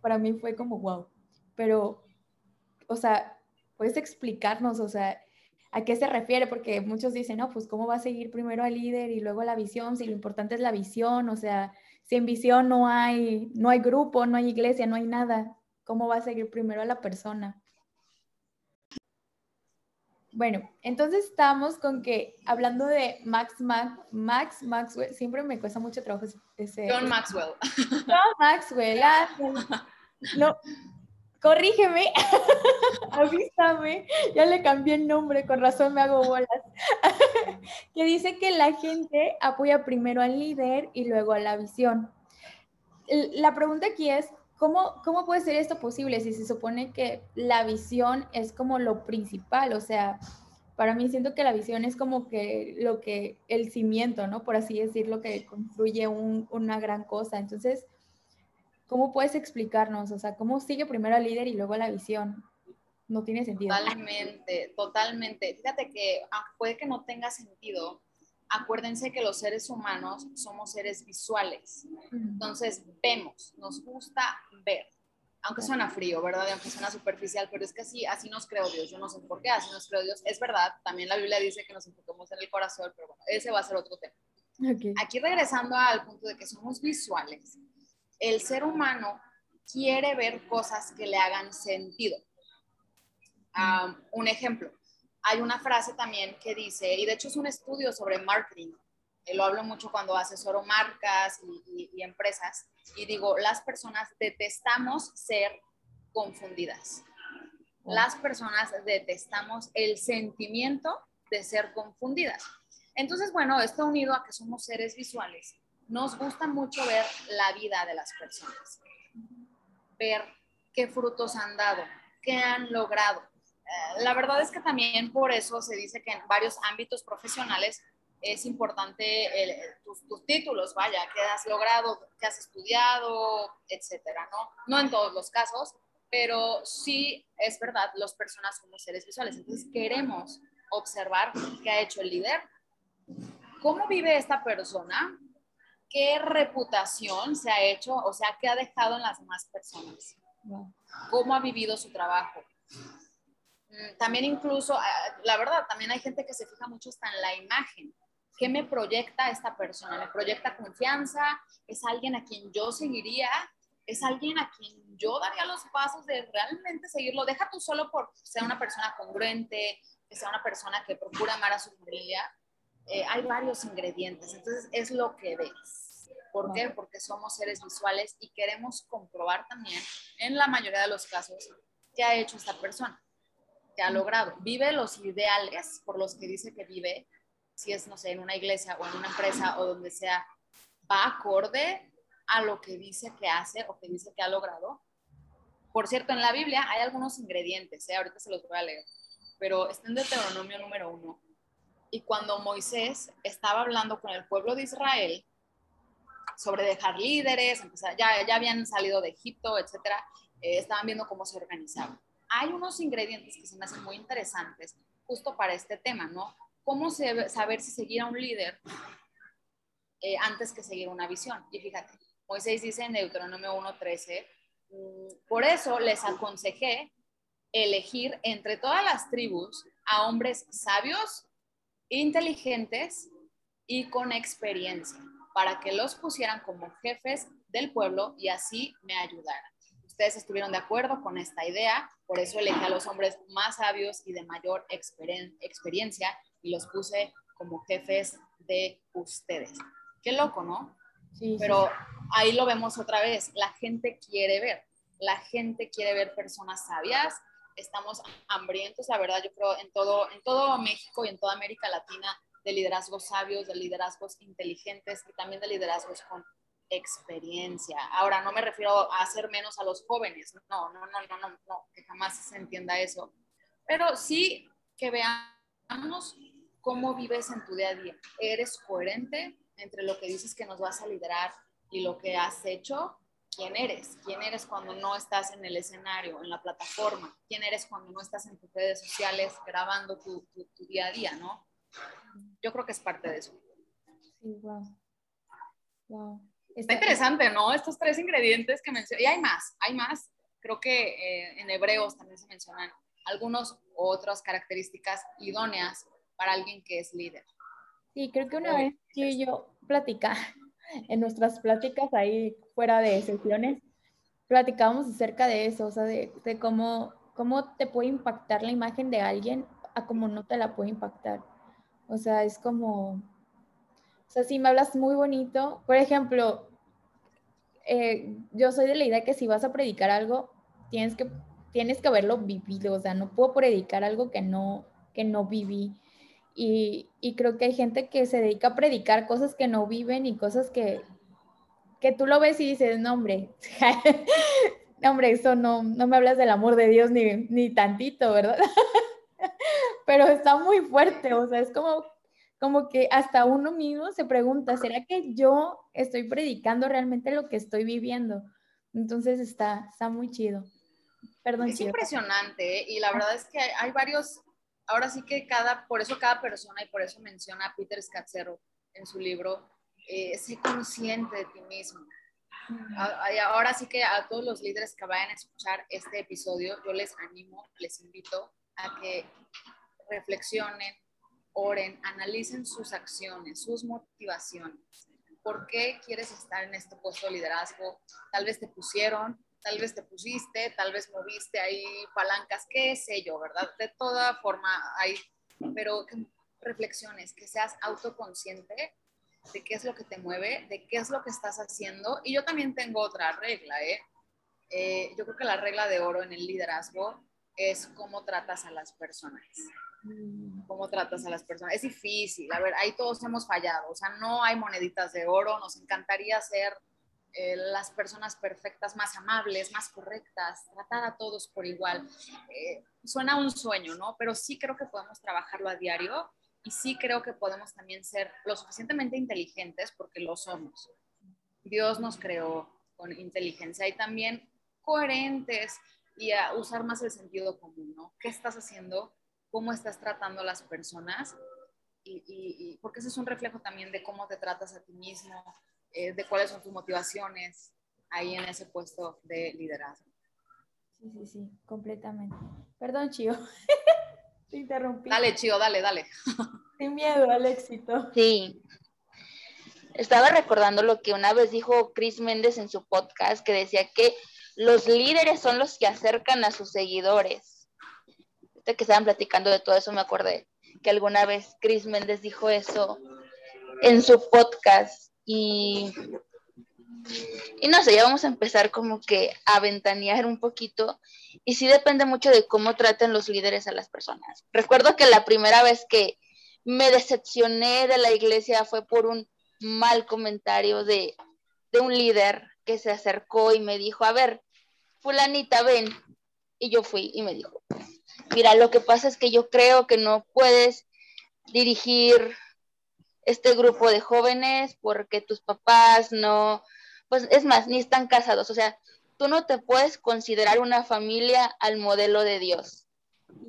Para mí fue como, wow, pero, o sea, puedes explicarnos, o sea, ¿a qué se refiere? Porque muchos dicen, no, pues cómo va a seguir primero al líder y luego a la visión, si lo importante es la visión, o sea, si en visión no hay, no hay grupo, no hay iglesia, no hay nada, ¿cómo va a seguir primero a la persona? Bueno, entonces estamos con que hablando de Max, Max, Max Maxwell, siempre me cuesta mucho trabajo ese.
John Maxwell.
John Maxwell. Ah, no, corrígeme, avísame, ya le cambié el nombre, con razón me hago bolas, que dice que la gente apoya primero al líder y luego a la visión. La pregunta aquí es, ¿cómo, ¿cómo puede ser esto posible si se supone que la visión es como lo principal? O sea, para mí siento que la visión es como que lo que, el cimiento, ¿no? Por así decirlo, que construye una gran cosa. Entonces, ¿cómo puedes explicarnos? O sea, ¿cómo sigue primero al líder y luego la visión? No tiene sentido.
Totalmente, totalmente. Fíjate que ah, puede que no tenga sentido. Acuérdense que los seres humanos somos seres visuales. Entonces, vemos, nos gusta ver aunque suena frío, ¿verdad? Aunque suena superficial, pero es que así, así nos creó Dios. Yo no sé por qué, así nos creó Dios. Es verdad, también la Biblia dice que nos enfocamos en el corazón, pero bueno, ese va a ser otro tema. Aquí regresando al punto de que somos visuales, el ser humano quiere ver cosas que le hagan sentido. un ejemplo, hay una frase también que dice, y de hecho es un estudio sobre marketing, eh, lo hablo mucho cuando asesoro marcas y, empresas, y digo, las personas detestamos ser confundidas. Las personas detestamos el sentimiento de ser confundidas. Entonces, bueno, esto unido a que somos seres visuales, nos gusta mucho ver la vida de las personas, ver qué frutos han dado, qué han logrado. La verdad es que también por eso se dice que en varios ámbitos profesionales es importante tus, títulos, vaya, qué has logrado, qué has estudiado, etcétera, ¿no? No en todos los casos, pero sí es verdad, las personas somos seres visuales, entonces queremos observar qué ha hecho el líder, cómo vive esta persona, qué reputación se ha hecho, o sea, qué ha dejado en las demás personas, cómo ha vivido su trabajo. Mm, también incluso, ah, la verdad, también hay gente que se fija mucho hasta en la imagen. ¿Qué me proyecta esta persona? ¿Me proyecta confianza? ¿Es alguien a quien yo seguiría? ¿Es alguien a quien yo daría los pasos de realmente seguirlo? Deja tú solo por ser una persona congruente, que sea una persona que procura amar a su familia. Eh, hay varios ingredientes, entonces es lo que ves. ¿Por qué? Porque somos seres visuales y queremos comprobar también, en la mayoría de los casos, qué ha hecho esta persona, qué ha logrado. Vive los ideales por los que dice que vive, si es, no sé, en una iglesia o en una empresa o donde sea, va acorde a lo que dice que hace o que dice que ha logrado. Por cierto, en la Biblia hay algunos ingredientes, ¿eh? ahorita se los voy a leer, pero está en Deuteronomio número uno. Y cuando Moisés estaba hablando con el pueblo de Israel sobre dejar líderes, ya, ya habían salido de Egipto, etcétera, eh, estaban viendo cómo se organizaban. Hay unos ingredientes que se me hacen muy interesantes justo para este tema, ¿no? ¿cómo saber si seguir a un líder eh, antes que seguir una visión? Y fíjate, Moisés dice en Deuteronomio 1.13, mm, por eso les aconsejé elegir entre todas las tribus a hombres sabios, inteligentes y con experiencia, para que los pusieran como jefes del pueblo y así me ayudaran. Ustedes estuvieron de acuerdo con esta idea, por eso elegí a los hombres más sabios y de mayor experiencia y los puse como jefes de ustedes. Qué loco, ¿no? Sí, Pero ahí lo vemos otra vez. La gente quiere ver. La gente quiere ver personas sabias. Estamos hambrientos, la verdad, yo creo, en todo, en todo México y en toda América Latina, de liderazgos sabios, de liderazgos inteligentes y también de liderazgos con experiencia. Ahora, no me refiero a hacer menos a los jóvenes, no, no, no, no, no, no que jamás se entienda eso, pero sí que veamos cómo vives en tu día a día. ¿Eres coherente entre lo que dices que nos vas a liderar y lo que has hecho? ¿Quién eres? ¿Quién eres cuando no estás en el escenario, en la plataforma? ¿Quién eres cuando no estás en tus redes sociales grabando tu, día a día, no? Yo creo que es parte de eso.
Sí, wow.
Wow. Está interesante, ¿no? Estos tres ingredientes que mencioné. Y hay más, hay más. Creo que eh, en hebreos también se mencionan algunos otras características idóneas para alguien que es líder.
Sí, creo que una vez que yo platica, en nuestras pláticas ahí fuera de sesiones, platicábamos acerca de eso, o sea, de, de, cómo, cómo te puede impactar la imagen de alguien a cómo no te la puede impactar. O sea, es como, o sea, si me hablas muy bonito, por ejemplo, eh, yo soy de la idea que si vas a predicar algo, tienes que, tienes que haberlo vivido, o sea, no puedo predicar algo que no, que no viví. Y, y, creo que hay gente que se dedica a predicar cosas que no viven y cosas que, que tú lo ves y dices, no, hombre, hombre, eso no, no me hablas del amor de Dios ni, ni tantito, ¿verdad? Pero está muy fuerte, o sea, es como, como que hasta uno mismo se pregunta, ¿será que yo estoy predicando realmente lo que estoy viviendo? Entonces está, está muy chido.
Perdón. Es impresionante ¿eh? y la verdad es que hay, varios, ahora sí que cada, por eso cada persona y por eso menciona a Peter Scazzero en su libro, eh, sé consciente de ti mismo. Ahora sí que a todos los líderes que vayan a escuchar este episodio, yo les animo, les invito a que reflexionen, oren, analicen sus acciones, sus motivaciones. ¿Por qué quieres estar en este puesto de liderazgo? Tal vez te pusieron, tal vez te pusiste, tal vez moviste ahí palancas, qué sé yo, ¿verdad? De toda forma hay, pero reflexiones, que seas autoconsciente de qué es lo que te mueve, de qué es lo que estás haciendo. Y yo también tengo otra regla, ¿eh? eh yo creo que la regla de oro en el liderazgo es cómo tratas a las personas. Mm. Cómo tratas a las personas. Es difícil, a ver, ahí todos hemos fallado, o sea, no hay moneditas de oro, nos encantaría ser eh, las personas perfectas, más amables, más correctas, tratar a todos por igual. Eh, suena un sueño, ¿no? Pero sí creo que podemos trabajarlo a diario y sí creo que podemos también ser lo suficientemente inteligentes porque lo somos. Dios nos creó con inteligencia y también coherentes y a usar más el sentido común, ¿no? ¿Qué estás haciendo? ¿Cómo estás tratando a las personas? Y, porque ese es un reflejo también de cómo te tratas a ti mismo, eh, de cuáles son tus motivaciones ahí en ese puesto de liderazgo.
Sí, sí, sí, completamente. Perdón, Chio. Te interrumpí.
Dale, Chio, dale, dale.
Sin miedo al éxito.
Sí. Estaba recordando lo que una vez dijo Chris Méndez en su podcast, que decía que los líderes son los que acercan a sus seguidores. Que estaban platicando de todo eso, me acordé que alguna vez Chris Méndez dijo eso en su podcast. Y, y no sé, ya vamos a empezar como que a ventanear un poquito y sí depende mucho de cómo traten los líderes a las personas. Recuerdo que la primera vez que me decepcioné de la iglesia fue por un mal comentario de, de un líder que se acercó y me dijo, a ver, fulanita, ven. Y yo fui y me dijo, mira, lo que pasa es que yo creo que no puedes dirigir este grupo de jóvenes porque tus papás no, pues es más, ni están casados. O sea, tú no te puedes considerar una familia al modelo de Dios.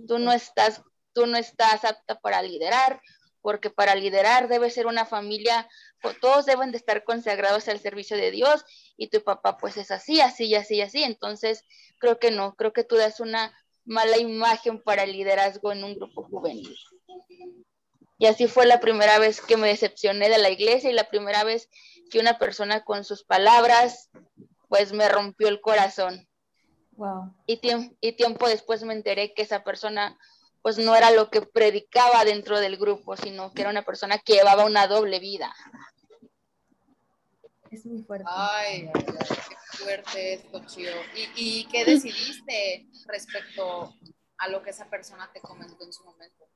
Tú no estás, tú no estás apta para liderar, porque para liderar debe ser una familia, todos deben de estar consagrados al servicio de Dios y tu papá pues es así, así, así, así. Entonces, creo que no, creo que tú das una mala imagen para el liderazgo en un grupo juvenil. Y así fue la primera vez que me decepcioné de la iglesia y la primera vez que una persona con sus palabras pues me rompió el corazón.
Wow.
Y, y tiempo después me enteré que esa persona pues no era lo que predicaba dentro del grupo, sino que era una persona que llevaba una doble vida.
Es muy fuerte.
Ay, qué fuerte esto, Chio. ¿Y, ¿Y qué decidiste respecto a lo que esa persona te comentó en su momento?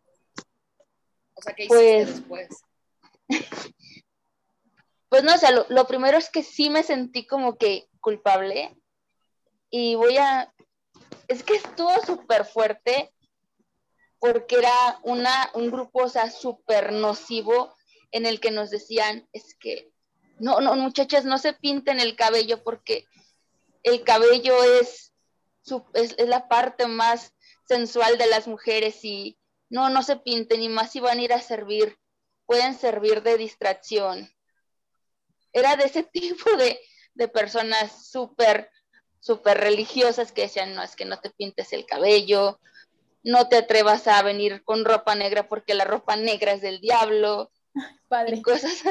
O sea, ¿qué hiciste pues, después?
Pues no, o sea, lo, primero es que sí me sentí como que culpable y voy a, es que estuvo súper fuerte porque era una, un grupo, o sea, súper nocivo en el que nos decían, es que, no, no, muchachas, no se pinten el cabello porque el cabello es, la parte más sensual de las mujeres y no, no se pinten y más si van a ir a servir, pueden servir de distracción. Era de ese tipo de, de personas súper, súper religiosas que decían, no, es que no te pintes el cabello, no te atrevas a venir con ropa negra porque la ropa negra es del diablo.
Padre.
Y cosas.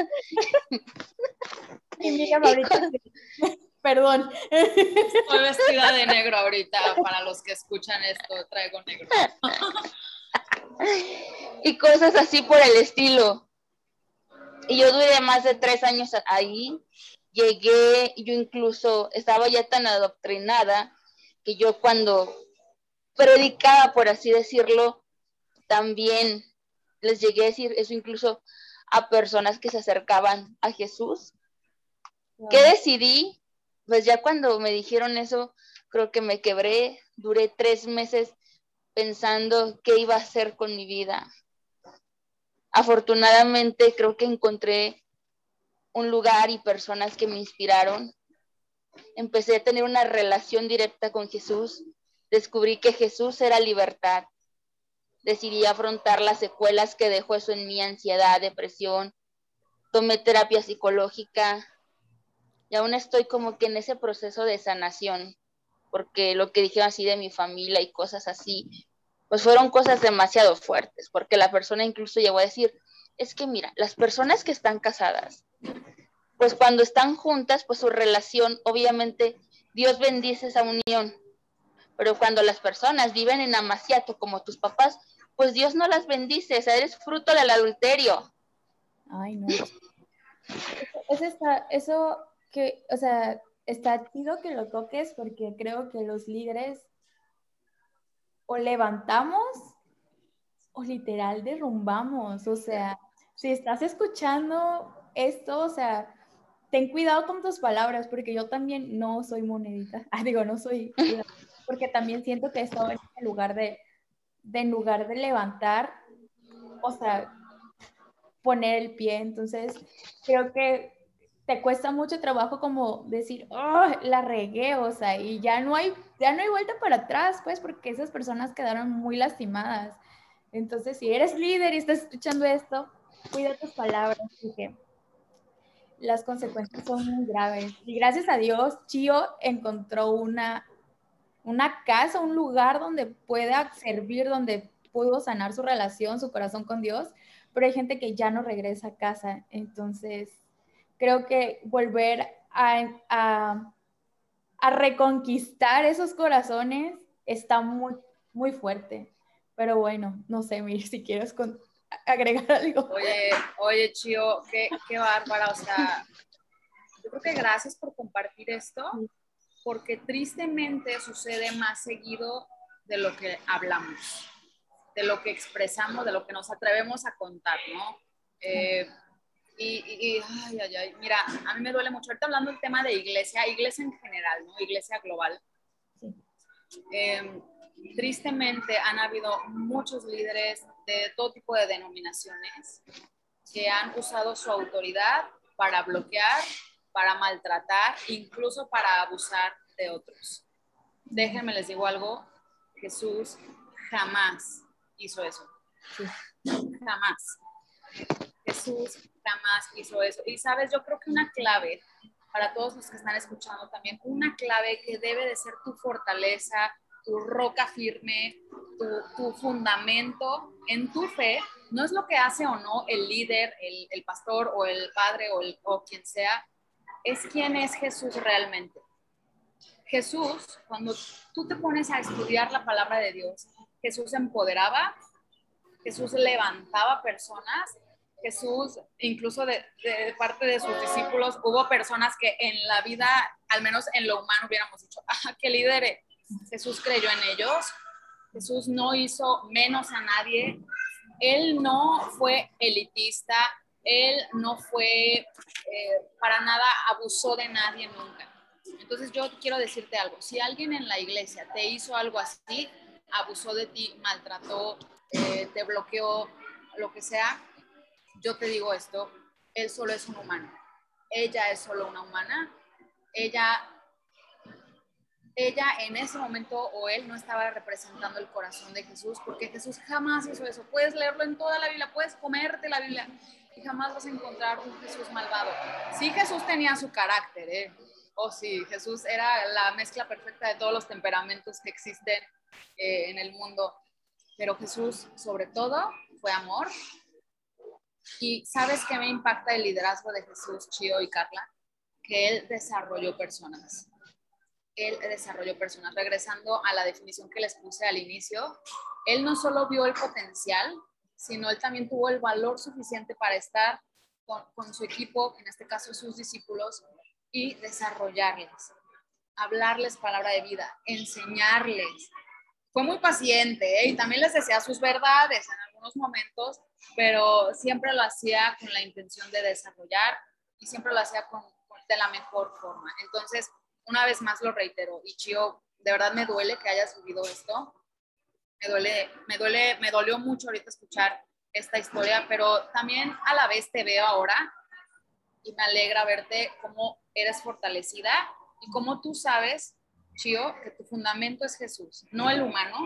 y mira, ahorita. Perdón.
Estoy vestida de negro ahorita. Para los que escuchan esto, traigo negro.
y cosas así por el estilo. Y yo duré más de tres años ahí. Llegué, yo incluso estaba ya tan adoctrinada que yo cuando predicaba, por así decirlo, también les llegué a decir eso incluso a personas que se acercaban a Jesús. ¿Qué decidí? Pues ya cuando me dijeron eso, creo que me quebré, duré tres meses pensando qué iba a hacer con mi vida. Afortunadamente creo que encontré un lugar y personas que me inspiraron. Empecé a tener una relación directa con Jesús. Descubrí que Jesús era libertad. Decidí afrontar las secuelas que dejó eso en mi ansiedad, depresión. Tomé terapia psicológica y aún estoy como que en ese proceso de sanación, porque lo que dijeron así de mi familia y cosas así, pues fueron cosas demasiado fuertes, porque la persona incluso llegó a decir, es que mira, las personas que están casadas, pues cuando están juntas, pues su relación, obviamente, Dios bendice esa unión, pero cuando las personas viven en amaciato como tus papás, pues Dios no las bendice, o sea, eres fruto del adulterio.
Ay, no. Eso, está, eso que, o sea, está chido que lo toques porque creo que los líderes o levantamos o literal derrumbamos. O sea, si estás escuchando esto, o sea, ten cuidado con tus palabras, porque yo también no soy monedita. Ah, digo, no soy, porque también siento que he estado en lugar de, de, en lugar de levantar, o sea, poner el pie. Entonces, creo que te cuesta mucho trabajo como decir, oh, la regué, o sea, y ya no hay, ya no hay vuelta para atrás, pues, porque esas personas quedaron muy lastimadas. Entonces, si eres líder y estás escuchando esto, cuida tus palabras, porque las consecuencias son muy graves. Y gracias a Dios, Chio encontró una, una casa, un lugar donde pueda servir, donde pudo sanar su relación, su corazón con Dios, pero hay gente que ya no regresa a casa. Entonces, creo que volver a, a, reconquistar esos corazones está muy, muy fuerte. Pero bueno, no sé, Mir, si quieres agregar algo.
Oye, oye, Chio, qué, qué bárbara. O sea, yo creo que gracias por compartir esto, porque tristemente sucede más seguido de lo que hablamos, de lo que expresamos, de lo que nos atrevemos a contar, ¿no? Eh, y, ay, ay, ay, mira, a mí me duele mucho. Ahorita hablando del tema de iglesia, iglesia en general, ¿no? Iglesia global. Em, tristemente han habido muchos líderes de todo tipo de denominaciones que han usado su autoridad para bloquear, para maltratar, incluso para abusar de otros. Déjenme les digo algo, Jesús jamás hizo eso. Jamás. Jesús jamás hizo eso. Y sabes, yo creo que una clave para todos los que están escuchando también, una clave que debe de ser tu fortaleza, tu roca firme, tu, fundamento en tu fe, no es lo que hace o no el líder, el, pastor o el padre o, el, o quien sea, es quién es Jesús realmente. Jesús, cuando tú te pones a estudiar la palabra de Dios, Jesús empoderaba, Jesús levantaba personas Jesús, incluso de, parte de sus discípulos, hubo personas que en la vida, al menos en lo humano, hubiéramos dicho, ah, qué líder, Jesús creyó en ellos, Jesús no hizo menos a nadie, él no fue elitista, él no fue, eh, para nada abusó de nadie nunca. Entonces yo quiero decirte algo, si alguien en la iglesia te hizo algo así, abusó de ti, maltrató, eh, te bloqueó, lo que sea, yo te digo esto, él solo es un humano, ella es solo una humana, ella, ella en ese momento o él no estaba representando el corazón de Jesús, porque Jesús jamás hizo eso. Puedes leerlo en toda la Biblia, puedes comerte la Biblia y jamás vas a encontrar un Jesús malvado. Sí Jesús tenía su carácter, ¿eh? Oh, sí, Jesús era la mezcla perfecta de todos los temperamentos que existen eh, en el mundo, pero Jesús sobre todo fue amor, y ¿sabes qué me impacta el liderazgo de Jesús, Chio y Carla? Que él desarrolló personas. Él desarrolló personas. Regresando a la definición que les puse al inicio, él no solo vio el potencial, sino él también tuvo el valor suficiente para estar con, su equipo, en este caso sus discípulos, y desarrollarles. hablarles palabra de vida, enseñarles. Fue muy paciente ¿eh? y también les decía sus verdades en algunos momentos, pero siempre lo hacía con la intención de desarrollar y siempre lo hacía con, de la mejor forma. Entonces, una vez más lo reitero, y Chio, de verdad me duele que haya subido esto. Me duele, me duele, me dolió mucho ahorita escuchar esta historia, pero también a la vez te veo ahora y me alegra verte cómo eres fortalecida y cómo tú sabes, Chio, que tu fundamento es Jesús, no el humano.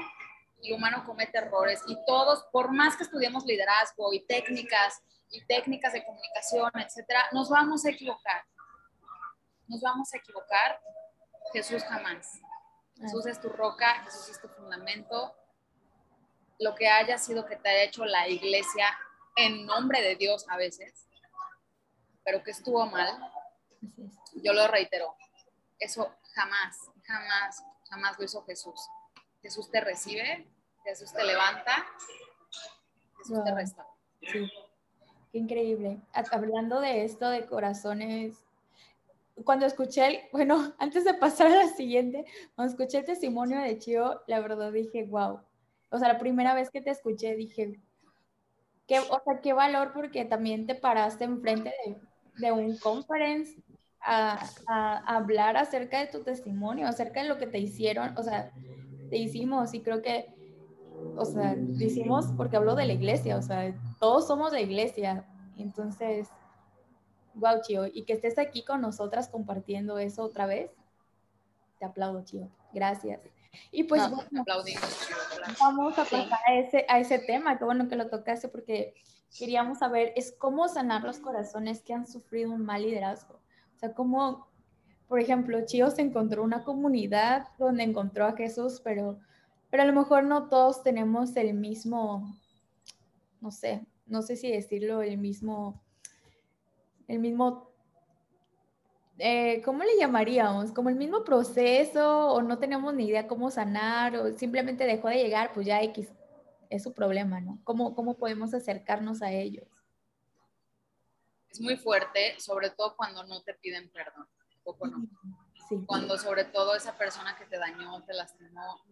El humano comete errores y todos, por más que estudiemos liderazgo y técnicas y técnicas de comunicación, etcétera, nos vamos a equivocar. Nos vamos a equivocar. Jesús jamás. Jesús es tu roca, Jesús es tu fundamento. Lo que haya sido que te haya hecho la iglesia en nombre de Dios a veces, pero que estuvo mal, yo lo reitero, eso jamás, jamás, jamás lo hizo Jesús. Jesús te recibe, Jesús te levanta, Jesús te resta.
Sí, qué increíble. Hablando de esto, de corazones, cuando escuché, bueno, antes de pasar a la siguiente, cuando escuché el testimonio de Chio, la verdad dije, wow. O sea, la primera vez que te escuché dije, qué, o sea, qué valor porque también te paraste enfrente de de un conference a, hablar acerca de tu testimonio, acerca de lo que te hicieron, o sea, te hicimos y creo que, o sea, lo hicimos porque hablo de la iglesia, o sea, todos somos de iglesia, entonces, wow, Chio, y que estés aquí con nosotras compartiendo eso otra vez, te aplaudo, Chio, gracias. Y pues vamos a pasar a ese, a ese tema, qué bueno que lo tocaste porque queríamos saber es cómo sanar los corazones que han sufrido un mal liderazgo. O sea, cómo, por ejemplo, Chío se encontró una comunidad donde encontró a Jesús, pero, pero a lo mejor no todos tenemos el mismo, no sé, no sé si decirlo, el mismo, el mismo, eh, ¿cómo le llamaríamos? Como el mismo proceso o no tenemos ni idea cómo sanar o simplemente dejó de llegar, pues ya X es su problema, ¿no? ¿Cómo, ¿Cómo podemos acercarnos a ellos?
Es muy fuerte, sobre todo cuando no te piden perdón. Cuando sobre todo esa persona que te dañó, te lastimó,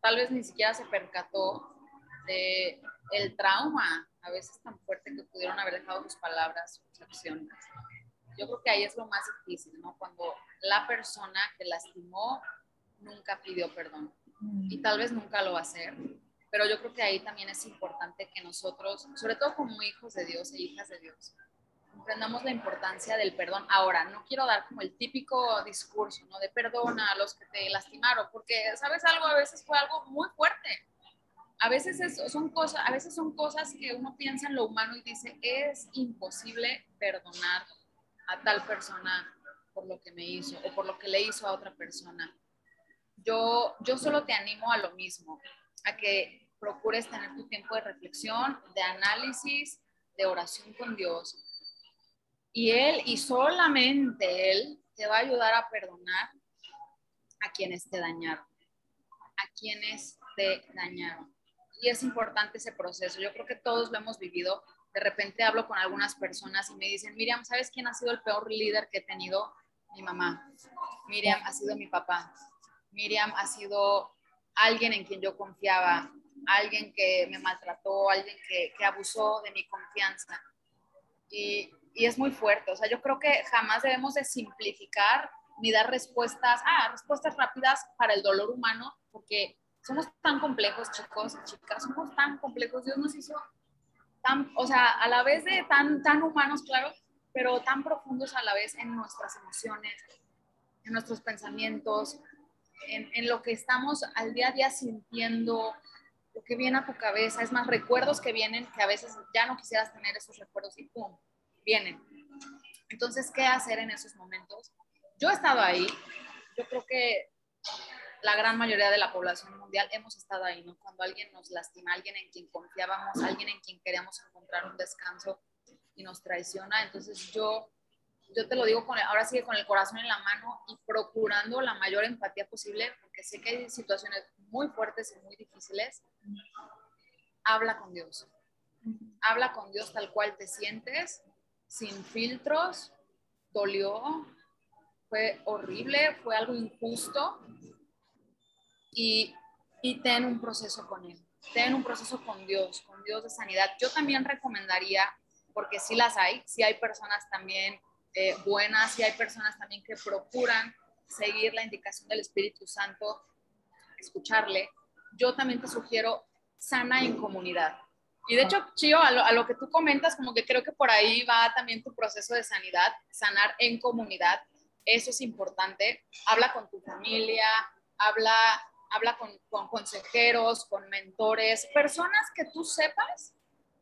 tal vez ni siquiera se percató de el trauma, a veces tan fuerte que pudieron haber dejado sus palabras, sus acciones. Yo creo que ahí es lo más difícil, ¿no? Cuando la persona que lastimó nunca pidió perdón y tal vez nunca lo va a hacer pero yo creo que ahí también es importante que nosotros, sobre todo como hijos de Dios e hijas de Dios, comprendamos la importancia del perdón. Ahora, no quiero dar como el típico discurso, ¿no? De perdona a los que te lastimaron, porque, ¿sabes algo? A veces fue algo muy fuerte. A veces son cosas, a veces son cosas que uno piensa en lo humano y dice, es imposible perdonar a tal persona por lo que me hizo o por lo que le hizo a otra persona. Yo, yo solo te animo a lo mismo, a que procures tener tu tiempo de reflexión, de análisis, de oración con Dios. Y Él, y solamente Él, te va a ayudar a perdonar a quienes te dañaron, a quienes te dañaron. Y es importante ese proceso. Yo creo que todos lo hemos vivido. De repente hablo con algunas personas y me dicen, Miriam, ¿sabes quién ha sido el peor líder que he tenido? Mi mamá. Miriam ha sido mi papá. Miriam ha sido alguien en quien yo confiaba alguien que me maltrató, alguien que, que abusó de mi confianza. Y, y, es muy fuerte. O sea, yo creo que jamás debemos de simplificar ni dar respuestas, ah, respuestas rápidas para el dolor humano, porque somos tan complejos, chicos y chicas, somos tan complejos. Dios nos hizo tan, o sea, a la vez de tan, tan humanos, claro, pero tan profundos a la vez en nuestras emociones, en nuestros pensamientos, en, en, lo que estamos al día a día sintiendo, lo que viene a tu cabeza, es más recuerdos que vienen que a veces ya no quisieras tener esos recuerdos y pum, vienen. Entonces, ¿qué hacer en esos momentos? Yo he estado ahí, yo creo que la gran mayoría de la población mundial hemos estado ahí, ¿no? Cuando alguien nos lastima, alguien en quien confiábamos, alguien en quien queríamos encontrar un descanso y nos traiciona. Entonces yo, yo te lo digo con, ahora sigue con el corazón en la mano y procurando la mayor empatía posible, porque sé que hay situaciones muy fuertes y muy difíciles habla con Dios. Habla con Dios tal cual te sientes, sin filtros, dolió, fue horrible, fue algo injusto y, y ten un proceso con él, ten un proceso con Dios, con Dios de sanidad. Yo también recomendaría, porque sí las hay, sí hay personas también eh, buenas, sí hay personas también que procuran seguir la indicación del Espíritu Santo, escucharle. Yo también te sugiero sana en comunidad. Y de hecho, Chío, a lo, a lo, que tú comentas, como que creo que por ahí va también tu proceso de sanidad, sanar en comunidad. Eso es importante. Habla con tu familia, habla, habla con, con consejeros, con mentores, personas que tú sepas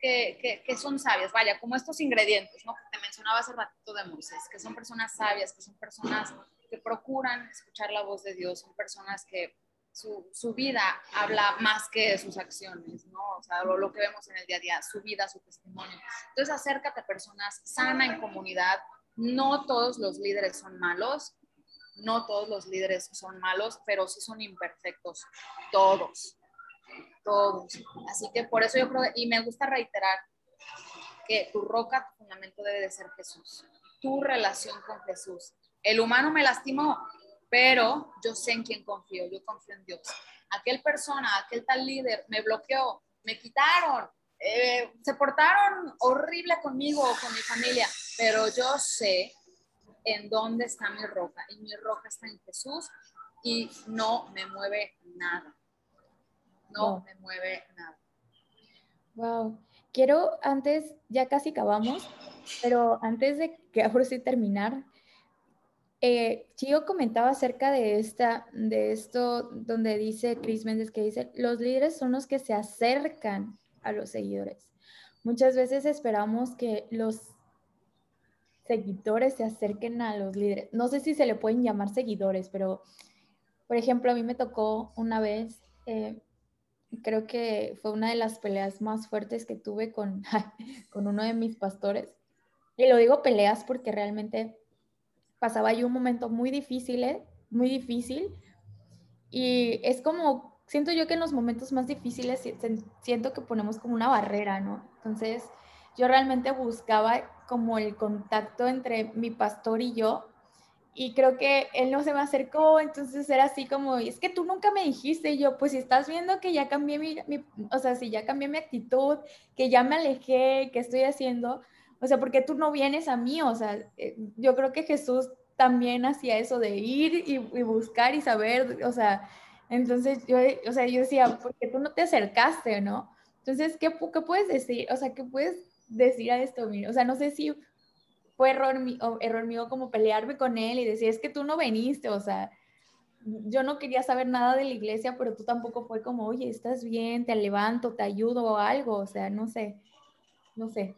que, que, son sabias. Vaya, como estos ingredientes, ¿no? Que te mencionaba hace ratito de Moisés, que son personas sabias, que son personas que procuran escuchar la voz de Dios, son personas que su, su, vida habla más que sus acciones, ¿no? O sea, lo, lo, que vemos en el día a día, su vida, su testimonio. Entonces, acércate a personas sana en comunidad. No todos los líderes son malos, no todos los líderes son malos, pero sí son imperfectos, todos, todos. Así que por eso yo creo, y me gusta reiterar que tu roca, tu fundamento debe de ser Jesús, tu relación con Jesús. El humano me lastimó, pero yo sé en quién confío, yo confío en Dios. Aquel persona, aquel tal líder me bloqueó, me quitaron, eh, se portaron horrible conmigo o con mi familia, pero yo sé en dónde está mi roca y mi roca está en Jesús y no me mueve nada. No wow. me mueve nada.
Wow. Quiero antes, ya casi acabamos, pero antes de que ahora sí terminar, eh, Chio comentaba acerca de, esta, de esto donde dice Chris Méndez que dice, los líderes son los que se acercan a los seguidores. Muchas veces esperamos que los seguidores se acerquen a los líderes. No sé si se le pueden llamar seguidores, pero por ejemplo, a mí me tocó una vez, eh, creo que fue una de las peleas más fuertes que tuve con, con uno de mis pastores. Y lo digo peleas porque realmente pasaba yo un momento muy difícil, ¿eh? muy difícil. Y es como, siento yo que en los momentos más difíciles siento que ponemos como una barrera, ¿no? Entonces, yo realmente buscaba como el contacto entre mi pastor y yo. Y creo que él no se me acercó, entonces era así como, es que tú nunca me dijiste, y yo, pues si estás viendo que ya cambié mi, mi, o sea, si ya cambié mi actitud, que ya me alejé, que estoy haciendo, o sea, porque tú no vienes a mí, o sea, eh, yo creo que Jesús también hacía eso de ir y, y, buscar y saber, o sea, entonces yo, o sea, yo decía, ¿por qué tú no te acercaste, no? Entonces, ¿qué, qué puedes decir? O sea, ¿qué puedes decir a esto? O sea, no sé si fue error, mío, error mío como pelearme con él y decir, es que tú no veniste, o sea, yo no quería saber nada de la iglesia, pero tú tampoco fue como, oye, estás bien, te levanto, te ayudo o algo, o sea, no sé, no sé.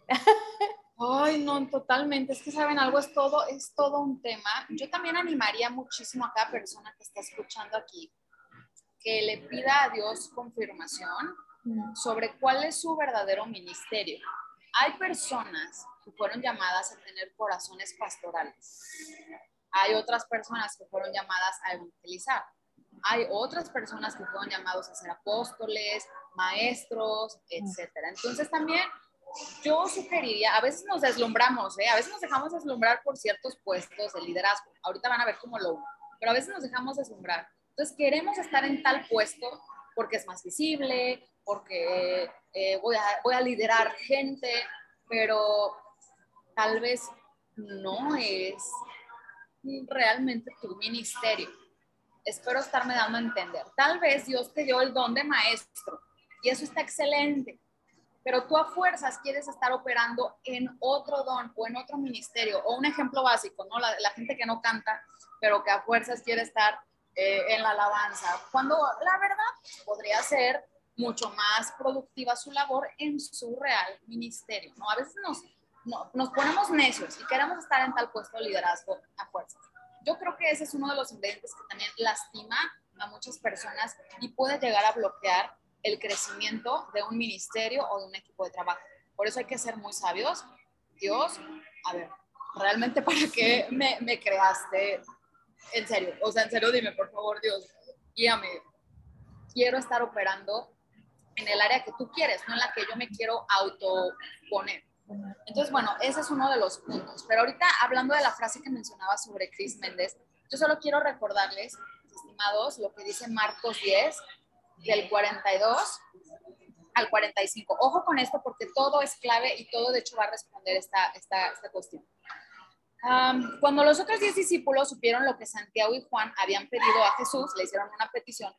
Ay, no, totalmente. Es que saben algo, es todo, es todo un tema. Yo también animaría muchísimo a cada persona que está escuchando aquí que le pida a Dios confirmación sobre cuál es su verdadero ministerio. Hay personas que fueron llamadas a tener corazones pastorales. Hay otras personas que fueron llamadas a evangelizar. Hay otras personas que fueron llamados a ser apóstoles, maestros, etcétera. Entonces también yo sugeriría, a veces nos deslumbramos, ¿eh? a veces nos dejamos deslumbrar por ciertos puestos de liderazgo. Ahorita van a ver cómo lo pero a veces nos dejamos deslumbrar. Entonces queremos estar en tal puesto porque es más visible, porque eh, voy, a, voy a liderar gente, pero tal vez no es realmente tu ministerio. Espero estarme dando a entender. Tal vez Dios te dio el don de maestro y eso está excelente pero tú a fuerzas quieres estar operando en otro don o en otro ministerio, o un ejemplo básico, ¿no? La, la gente que no canta, pero que a fuerzas quiere estar eh, en la alabanza, cuando la verdad podría ser mucho más productiva su labor en su real ministerio, ¿no? A veces nos, no, nos ponemos necios y queremos estar en tal puesto de liderazgo a fuerzas. Yo creo que ese es uno de los ingredientes que también lastima a muchas personas y puede llegar a bloquear el crecimiento de un ministerio o de un equipo de trabajo. Por eso hay que ser muy sabios. Dios, a ver, realmente para qué me, me creaste en serio, o sea, en serio dime, por favor, Dios, guíame. Quiero estar operando en el área que tú quieres, no en la que yo me quiero autoponer. Entonces, bueno, ese es uno de los puntos. Pero ahorita, hablando de la frase que mencionaba sobre Chris Méndez, yo solo quiero recordarles, estimados, lo que dice Marcos 10, del 42 al 45. Ojo con esto porque todo es clave y todo de hecho va a responder esta, esta, esta cuestión. cuando los otros diez discípulos supieron lo que Santiago y Juan habían pedido a Jesús, le hicieron una petición,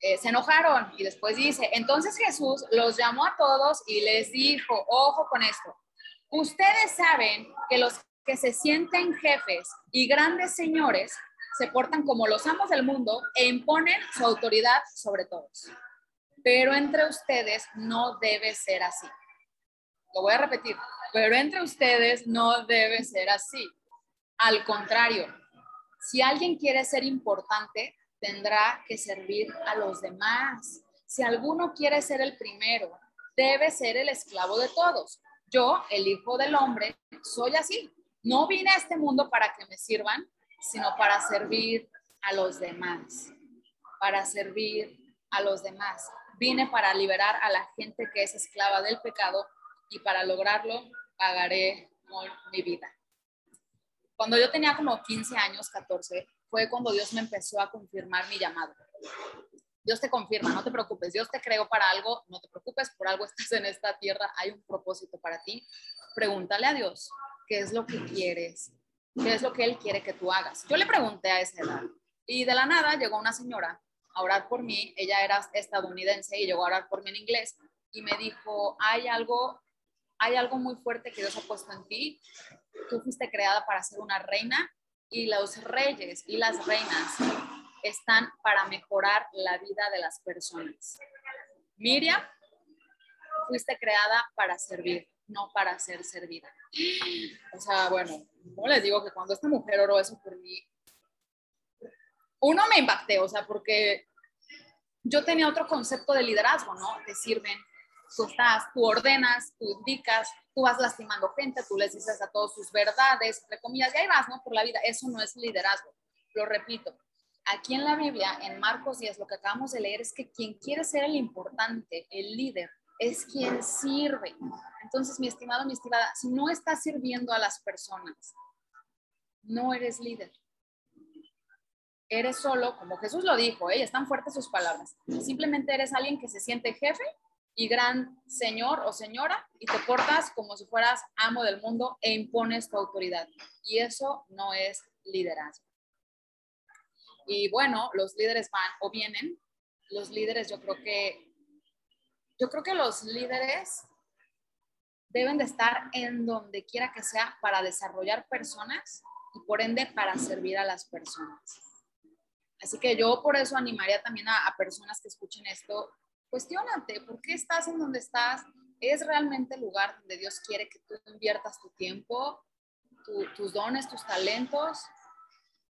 eh, se enojaron y después dice, entonces Jesús los llamó a todos y les dijo, ojo con esto, ustedes saben que los que se sienten jefes y grandes señores se portan como los amos del mundo e imponen su autoridad sobre todos pero entre ustedes no debe ser así. Lo voy a repetir, pero entre ustedes no debe ser así. Al contrario, si alguien quiere ser importante, tendrá que servir a los demás. Si alguno quiere ser el primero, debe ser el esclavo de todos. Yo, el Hijo del Hombre, soy así. No vine a este mundo para que me sirvan, sino para servir a los demás. Para servir a los demás. Vine para liberar a la gente que es esclava del pecado y para lograrlo pagaré mi vida. Cuando yo tenía como 15 años, 14, fue cuando Dios me empezó a confirmar mi llamado. Dios te confirma, no te preocupes, Dios te creó para algo, no te preocupes, por algo estás en esta tierra, hay un propósito para ti. Pregúntale a Dios qué es lo que quieres, qué es lo que Él quiere que tú hagas. Yo le pregunté a esa edad y de la nada llegó una señora a orar por mí. Ella era estadounidense y llegó a orar por mí en inglés y me dijo, hay algo, hay algo muy fuerte que Dios ha puesto en ti. Tú fuiste creada para ser una reina y los reyes y las reinas están para mejorar la vida de las personas. Miriam, fuiste creada para servir, no para ser servida. O sea, bueno, ¿cómo les digo que cuando esta mujer oró eso por mí, uno me impacté, o sea, porque yo tenía otro concepto de liderazgo, ¿no? Te sirven, tú estás, tú ordenas, tú indicas, tú vas lastimando gente, tú les dices a todos sus verdades, entre comillas, y ahí vas, ¿no? Por la vida. Eso no es liderazgo. Lo repito. Aquí en la Biblia, en Marcos 10, lo que acabamos de leer es que quien quiere ser el importante, el líder, es quien sirve. Entonces, mi estimado, mi estimada, si no estás sirviendo a las personas, no eres líder eres solo, como Jesús lo dijo, ¿eh? están fuertes sus palabras. Simplemente eres alguien que se siente jefe y gran señor o señora y te portas como si fueras amo del mundo e impones tu autoridad. Y eso no es liderazgo. Y bueno, los líderes van o vienen. Los líderes, yo creo que, yo creo que los líderes deben de estar en donde quiera que sea para desarrollar personas y por ende para servir a las personas. Así que yo por eso animaría también a, personas que escuchen esto, cuestionate, ¿por qué estás en donde estás? ¿Es realmente el lugar donde Dios quiere que tú inviertas tu tiempo, tus dones, tus talentos?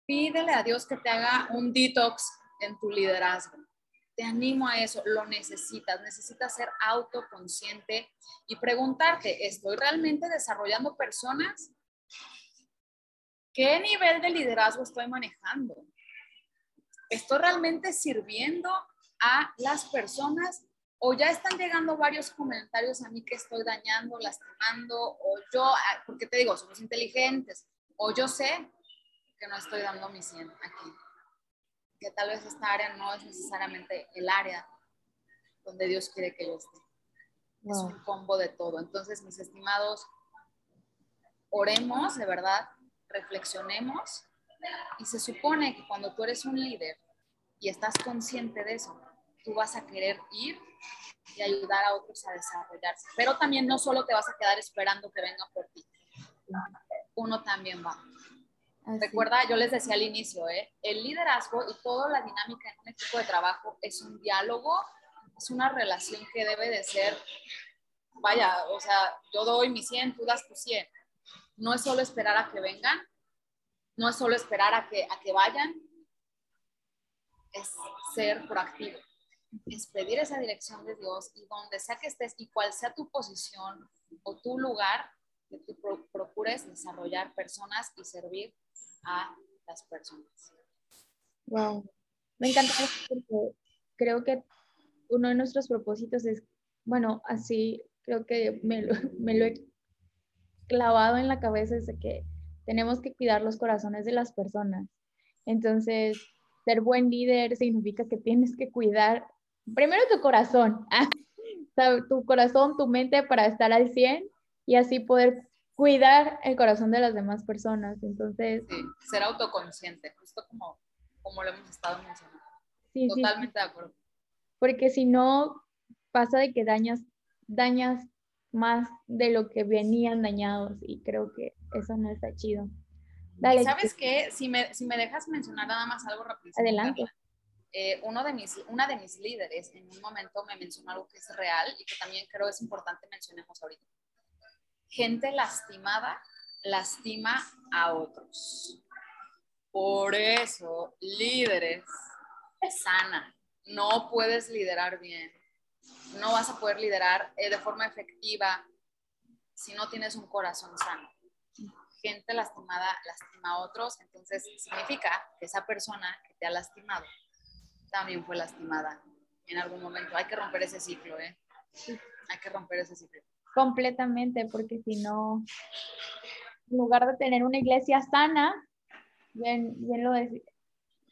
Pídele a Dios que te haga un detox en tu liderazgo. Te animo a eso, lo necesitas, necesitas ser autoconsciente y preguntarte, ¿estoy realmente desarrollando personas? ¿Qué nivel de liderazgo estoy manejando? ¿Estoy realmente sirviendo a las personas o ya están llegando varios comentarios a mí que estoy dañando, lastimando, o yo, ah, porque te digo, somos inteligentes, o yo sé que no estoy dando mi 100 aquí, que tal vez esta área no es necesariamente el área donde Dios quiere que yo esté. Es un combo de todo. Entonces, mis estimados, oremos, de verdad, reflexionemos y se supone que cuando tú eres un líder y estás consciente de eso, tú vas a querer ir y ayudar a otros a desarrollarse. Pero también no solo te vas a quedar esperando que vengan por ti. Uno también va. Recuerda, yo les decía al inicio, ¿eh? el liderazgo y toda la dinámica en un equipo de trabajo es un diálogo, es una relación que debe de ser, vaya, o sea, yo doy mi 100, tú das tu 100. No es solo esperar a que vengan, no es solo esperar a que, a que vayan, es ser proactivo, es pedir esa dirección de Dios y donde sea que estés y cual sea tu posición o tu lugar, que tú procures desarrollar personas y servir a las personas.
Wow, me encanta porque creo que uno de nuestros propósitos es, bueno, así creo que me lo, me lo he clavado en la cabeza es de que tenemos que cuidar los corazones de las personas. Entonces, ser buen líder significa que tienes que cuidar primero tu corazón, tu corazón, tu mente para estar al 100 y así poder cuidar el corazón de las demás personas. Entonces,
sí, ser autoconsciente, justo como, como lo hemos estado mencionando. Sí, Totalmente de acuerdo.
Porque si no, pasa de que dañas, dañas más de lo que venían dañados y creo que eso no está chido.
Dale, ¿Sabes qué? Si me, si me dejas mencionar nada más algo rápido.
Adelante.
Eh, uno de mis, una de mis líderes en un momento me mencionó algo que es real y que también creo es importante mencionemos ahorita. Gente lastimada lastima a otros. Por eso, líderes, sana. No puedes liderar bien no vas a poder liderar eh, de forma efectiva si no tienes un corazón sano. Gente lastimada lastima a otros, entonces significa que esa persona que te ha lastimado también fue lastimada en algún momento. Hay que romper ese ciclo, ¿eh? Hay que romper ese ciclo.
Completamente, porque si no, en lugar de tener una iglesia sana, bien, bien lo de,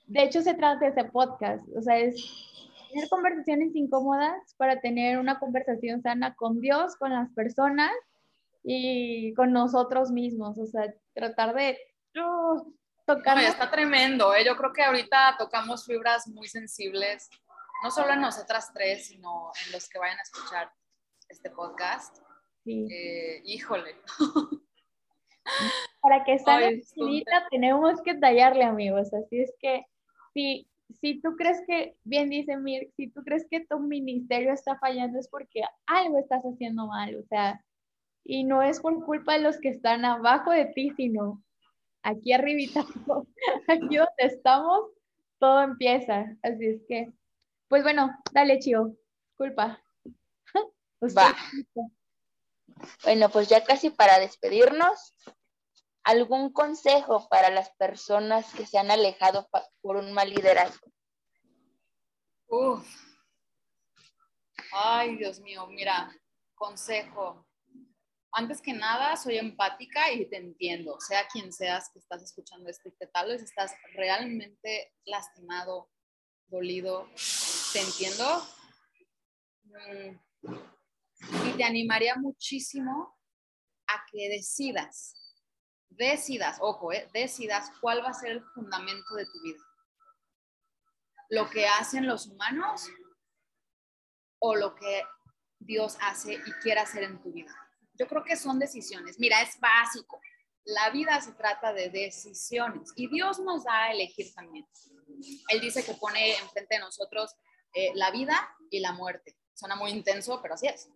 de hecho se trata de ese podcast, o sea, es tener conversaciones incómodas para tener una conversación sana con Dios, con las personas y con nosotros mismos. O sea, tratar de uh,
está tremendo. ¿eh? Yo creo que ahorita tocamos fibras muy sensibles, no solo en nosotras tres, sino en los que vayan a escuchar este podcast. Sí. Eh, híjole.
Para que salga tenemos que tallarle, amigos. Así es que sí, si tú crees que, bien dice Mir, si tú crees que tu ministerio está fallando es porque algo estás haciendo mal, o sea, y no es por culpa de los que están abajo de ti, sino aquí arribita, aquí donde estamos, todo empieza. Así es que, pues bueno, dale, Chio, culpa.
Va. Bueno, pues ya casi para despedirnos, ¿Algún consejo para las personas que se han alejado por un mal liderazgo?
Uf. Ay, Dios mío, mira, consejo. Antes que nada, soy empática y te entiendo, sea quien seas que estás escuchando esto y que tal estás realmente lastimado, dolido, te entiendo. Mm. Y te animaría muchísimo a que decidas decidas, ojo, eh, decidas cuál va a ser el fundamento de tu vida. Lo que hacen los humanos o lo que Dios hace y quiere hacer en tu vida. Yo creo que son decisiones. Mira, es básico. La vida se trata de decisiones y Dios nos da a elegir también. Él dice que pone enfrente de nosotros eh, la vida y la muerte. Suena muy intenso, pero así es.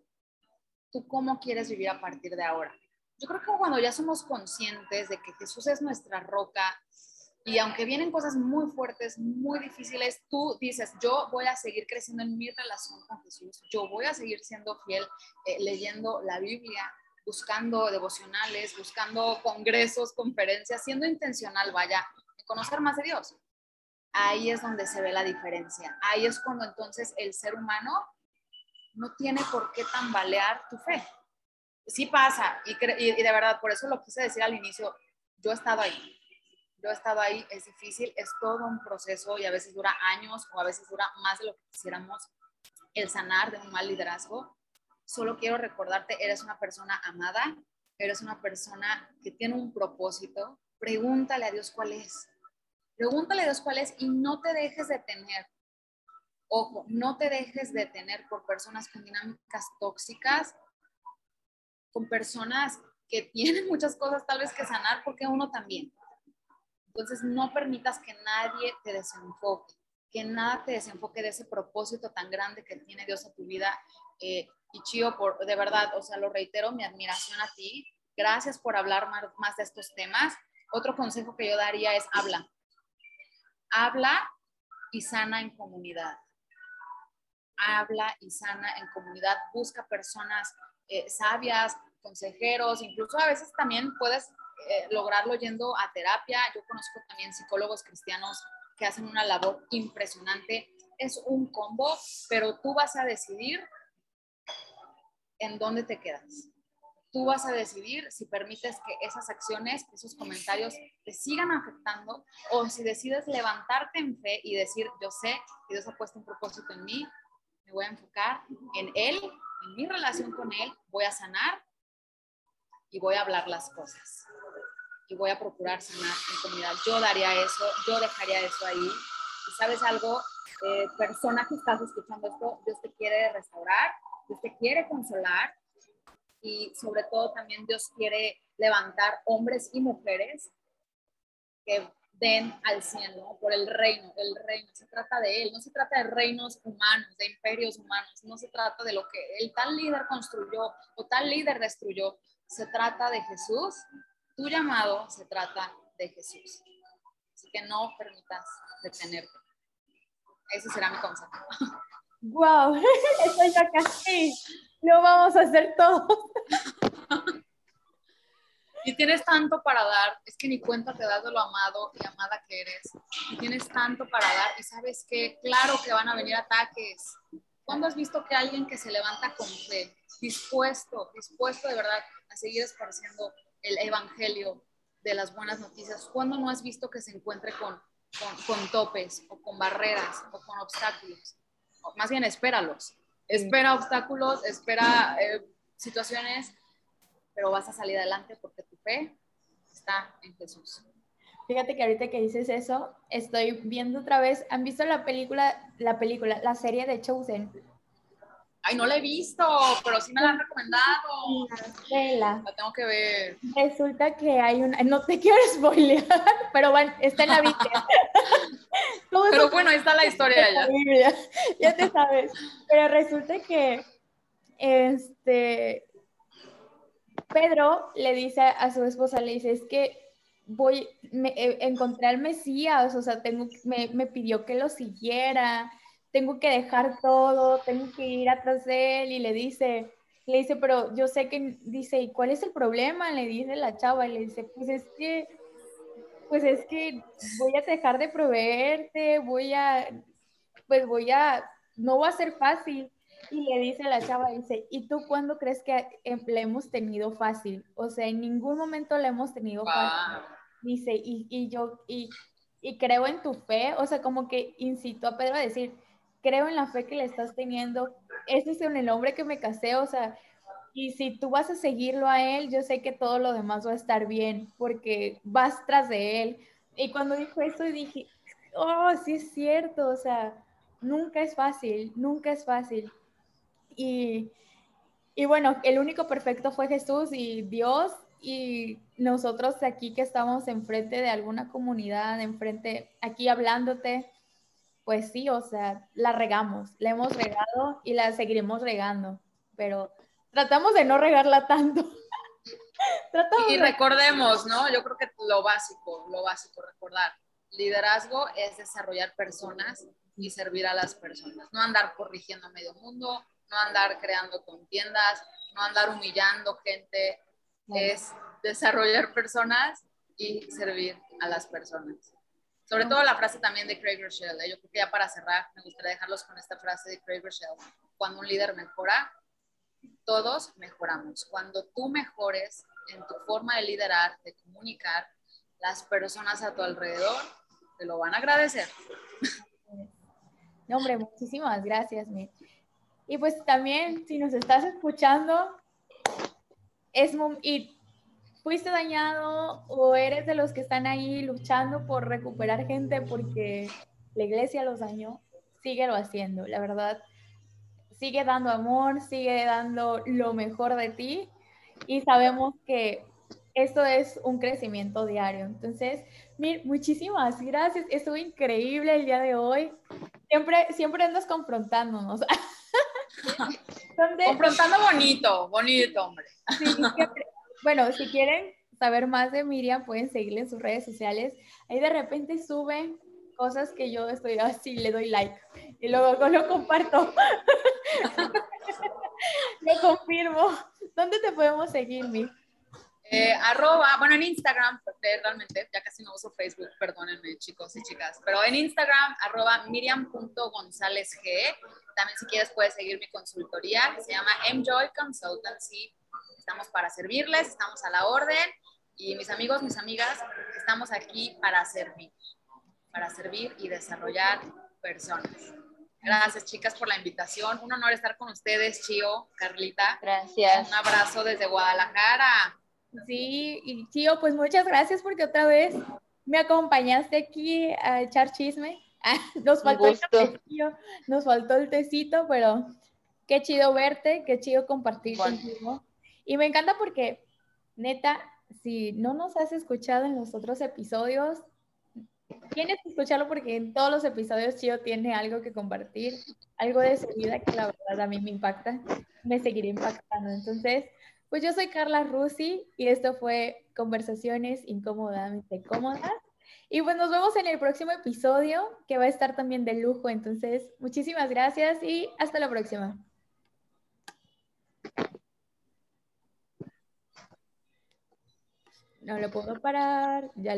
¿Tú cómo quieres vivir a partir de ahora? yo creo que cuando ya somos conscientes de que Jesús es nuestra roca y aunque vienen cosas muy fuertes, muy difíciles, tú dices, yo voy a seguir creciendo en mi relación con Jesús, yo voy a seguir siendo fiel eh, leyendo la Biblia, buscando devocionales, buscando congresos, conferencias, siendo intencional, vaya, conocer más de Dios. Ahí es donde se ve la diferencia. Ahí es cuando entonces el ser humano no tiene por qué tambalear tu fe sí pasa, y, de verdad, por eso lo quise decir al inicio, yo he estado ahí, yo he estado ahí, es difícil, es todo un proceso y a veces dura años o a veces dura más de lo que quisiéramos el sanar de un mal liderazgo. Solo quiero recordarte, eres una persona amada, eres una persona que tiene un propósito, pregúntale a Dios cuál es. Pregúntale a Dios cuál es y no te dejes detener. Ojo, no te dejes detener por personas con dinámicas tóxicas con personas que tienen muchas cosas tal vez que sanar, porque uno también. Entonces, no permitas que nadie te desenfoque, que nada te desenfoque de ese propósito tan grande que tiene Dios a tu vida. Eh, y Chío, por, de verdad, o sea, lo reitero, mi admiración a ti. Gracias por hablar más, más de estos temas. Otro consejo que yo daría es habla. Habla y sana en comunidad. Habla y sana en comunidad. Busca personas eh, sabias, consejeros, incluso a veces también puedes eh, lograrlo yendo a terapia. Yo conozco también psicólogos cristianos que hacen una labor impresionante. Es un combo, pero tú vas a decidir en dónde te quedas. tú vas a decidir si permites que esas acciones, esos comentarios te sigan afectando o si decides levantarte en fe y decir, yo sé que Dios ha puesto un propósito en mí, me voy a enfocar en Él, en mi relación con Él, voy a sanar y voy a hablar las cosas. Y voy a procurar sanar en comunidad. Yo daría eso, yo dejaría eso ahí. Y sabes algo, eh, persona que estás escuchando esto, Dios te quiere restaurar, Dios te quiere consolar y sobre todo también Dios quiere levantar hombres y mujeres que den al cielo por el reino, el reino, se trata de él, no se trata de reinos humanos, de imperios humanos, no se trata de lo que el tal líder construyó o tal líder destruyó, se trata de Jesús, tu llamado se trata de Jesús. Así que no permitas detenerte. Ese será mi consejo.
Wow, estoy acá, sí, lo vamos a hacer todo.
Y tienes tanto para dar, es que ni cuenta te das de lo amado y amada que eres. Y tienes tanto para dar y sabes que, claro que van a venir ataques. ¿Cuándo has visto que alguien que se levanta con fe, dispuesto, dispuesto de verdad a seguir esparciendo el evangelio de las buenas noticias, ¿cuándo no has visto que se encuentre con, con, topes o con barreras o con obstáculos? más bien, espéralos. Espera obstáculos, espera eh, situaciones pero vas a salir adelante porque tu fe está en Jesús.
Fíjate que ahorita que dices eso, estoy viendo otra vez, ¿han visto la película, la película, la serie de Chosen?
Ay, no la he visto, pero sí me la han recomendado. La, la tengo que ver.
Resulta que hay una, no te quiero spoilear, pero bueno, está en la Biblia.
pero bueno, ahí está la historia ya.
Ya te sabes. Pero resulta que este Pedro le dice a su esposa, le dice, es que voy, me, eh, encontré al Mesías, o sea, tengo, me, me pidió que lo siguiera, tengo que dejar todo, tengo que ir atrás de él, y le dice, le dice, pero yo sé que, dice, ¿y cuál es el problema? Le dice la chava, y le dice, pues es que, pues es que voy a dejar de proveerte, voy a, pues voy a, no va a ser fácil. Y le dice la chava, dice, ¿y tú cuándo crees que em, le hemos tenido fácil? O sea, en ningún momento le hemos tenido fácil. Dice, y, y yo, y, y, creo en tu fe, o sea, como que incitó a Pedro a decir, creo en la fe que le estás teniendo, ese es el hombre que me casé, o sea, y si tú vas a seguirlo a él, yo sé que todo lo demás va a estar bien, porque vas tras de él. Y cuando dijo eso, dije, oh, sí es cierto, o sea, nunca es fácil, nunca es fácil. Y, y bueno, el único perfecto fue Jesús y Dios y nosotros aquí que estamos enfrente de alguna comunidad, enfrente, aquí hablándote, pues sí, o sea, la regamos, la hemos regado y la seguiremos regando, pero tratamos de no regarla tanto.
y recordemos, ¿no? Yo creo que lo básico, lo básico, recordar, liderazgo es desarrollar personas y servir a las personas, no andar corrigiendo a medio mundo, no andar creando contiendas, no andar humillando gente, es desarrollar personas y servir a las personas. Sobre todo la frase también de Craig Rochelle. ¿eh? Yo creo que ya para cerrar, me gustaría dejarlos con esta frase de Craig Rochelle. Cuando un líder mejora, todos mejoramos. Cuando tú mejores en tu forma de liderar, de comunicar, las personas a tu alrededor te lo van a agradecer.
No, hombre, muchísimas gracias, Mitch. Y pues también, si nos estás escuchando, es y fuiste dañado o eres de los que están ahí luchando por recuperar gente porque la iglesia los dañó, síguelo haciendo, la verdad. Sigue dando amor, sigue dando lo mejor de ti y sabemos que esto es un crecimiento diario. Entonces, Mir, muchísimas gracias. Estuvo increíble el día de hoy. Siempre, siempre andas confrontándonos.
Confrontando bonito, bonito, hombre.
Bueno, si quieren saber más de Miriam, pueden seguirle en sus redes sociales. Ahí de repente sube cosas que yo estoy así, le doy like y luego lo comparto. lo confirmo. ¿Dónde te podemos seguir, Mi?
Eh, arroba, bueno, en Instagram, realmente, ya casi no uso Facebook, perdónenme chicos y chicas, pero en Instagram, arroba miriam.gonzálezg. También si quieres puedes seguir mi consultoría que se llama Enjoy Consultancy. Estamos para servirles, estamos a la orden y mis amigos, mis amigas, estamos aquí para servir, para servir y desarrollar personas. Gracias, chicas, por la invitación. Un honor estar con ustedes, Chio, Carlita.
Gracias.
Un abrazo desde Guadalajara.
Sí, y Chio, pues muchas gracias porque otra vez me acompañaste aquí a echar chisme. Nos faltó el tecito, nos faltó el tecito, pero qué chido verte, qué chido compartir contigo. Y me encanta porque, neta, si no nos has escuchado en los otros episodios, tienes que escucharlo porque en todos los episodios Chio tiene algo que compartir, algo de su vida que la verdad a mí me impacta, me seguiré impactando. Entonces, pues yo soy Carla Rusi y esto fue Conversaciones Incómodamente Cómodas. Y pues nos vemos en el próximo episodio que va a estar también de lujo. Entonces, muchísimas gracias y hasta la próxima. No lo puedo parar. Ya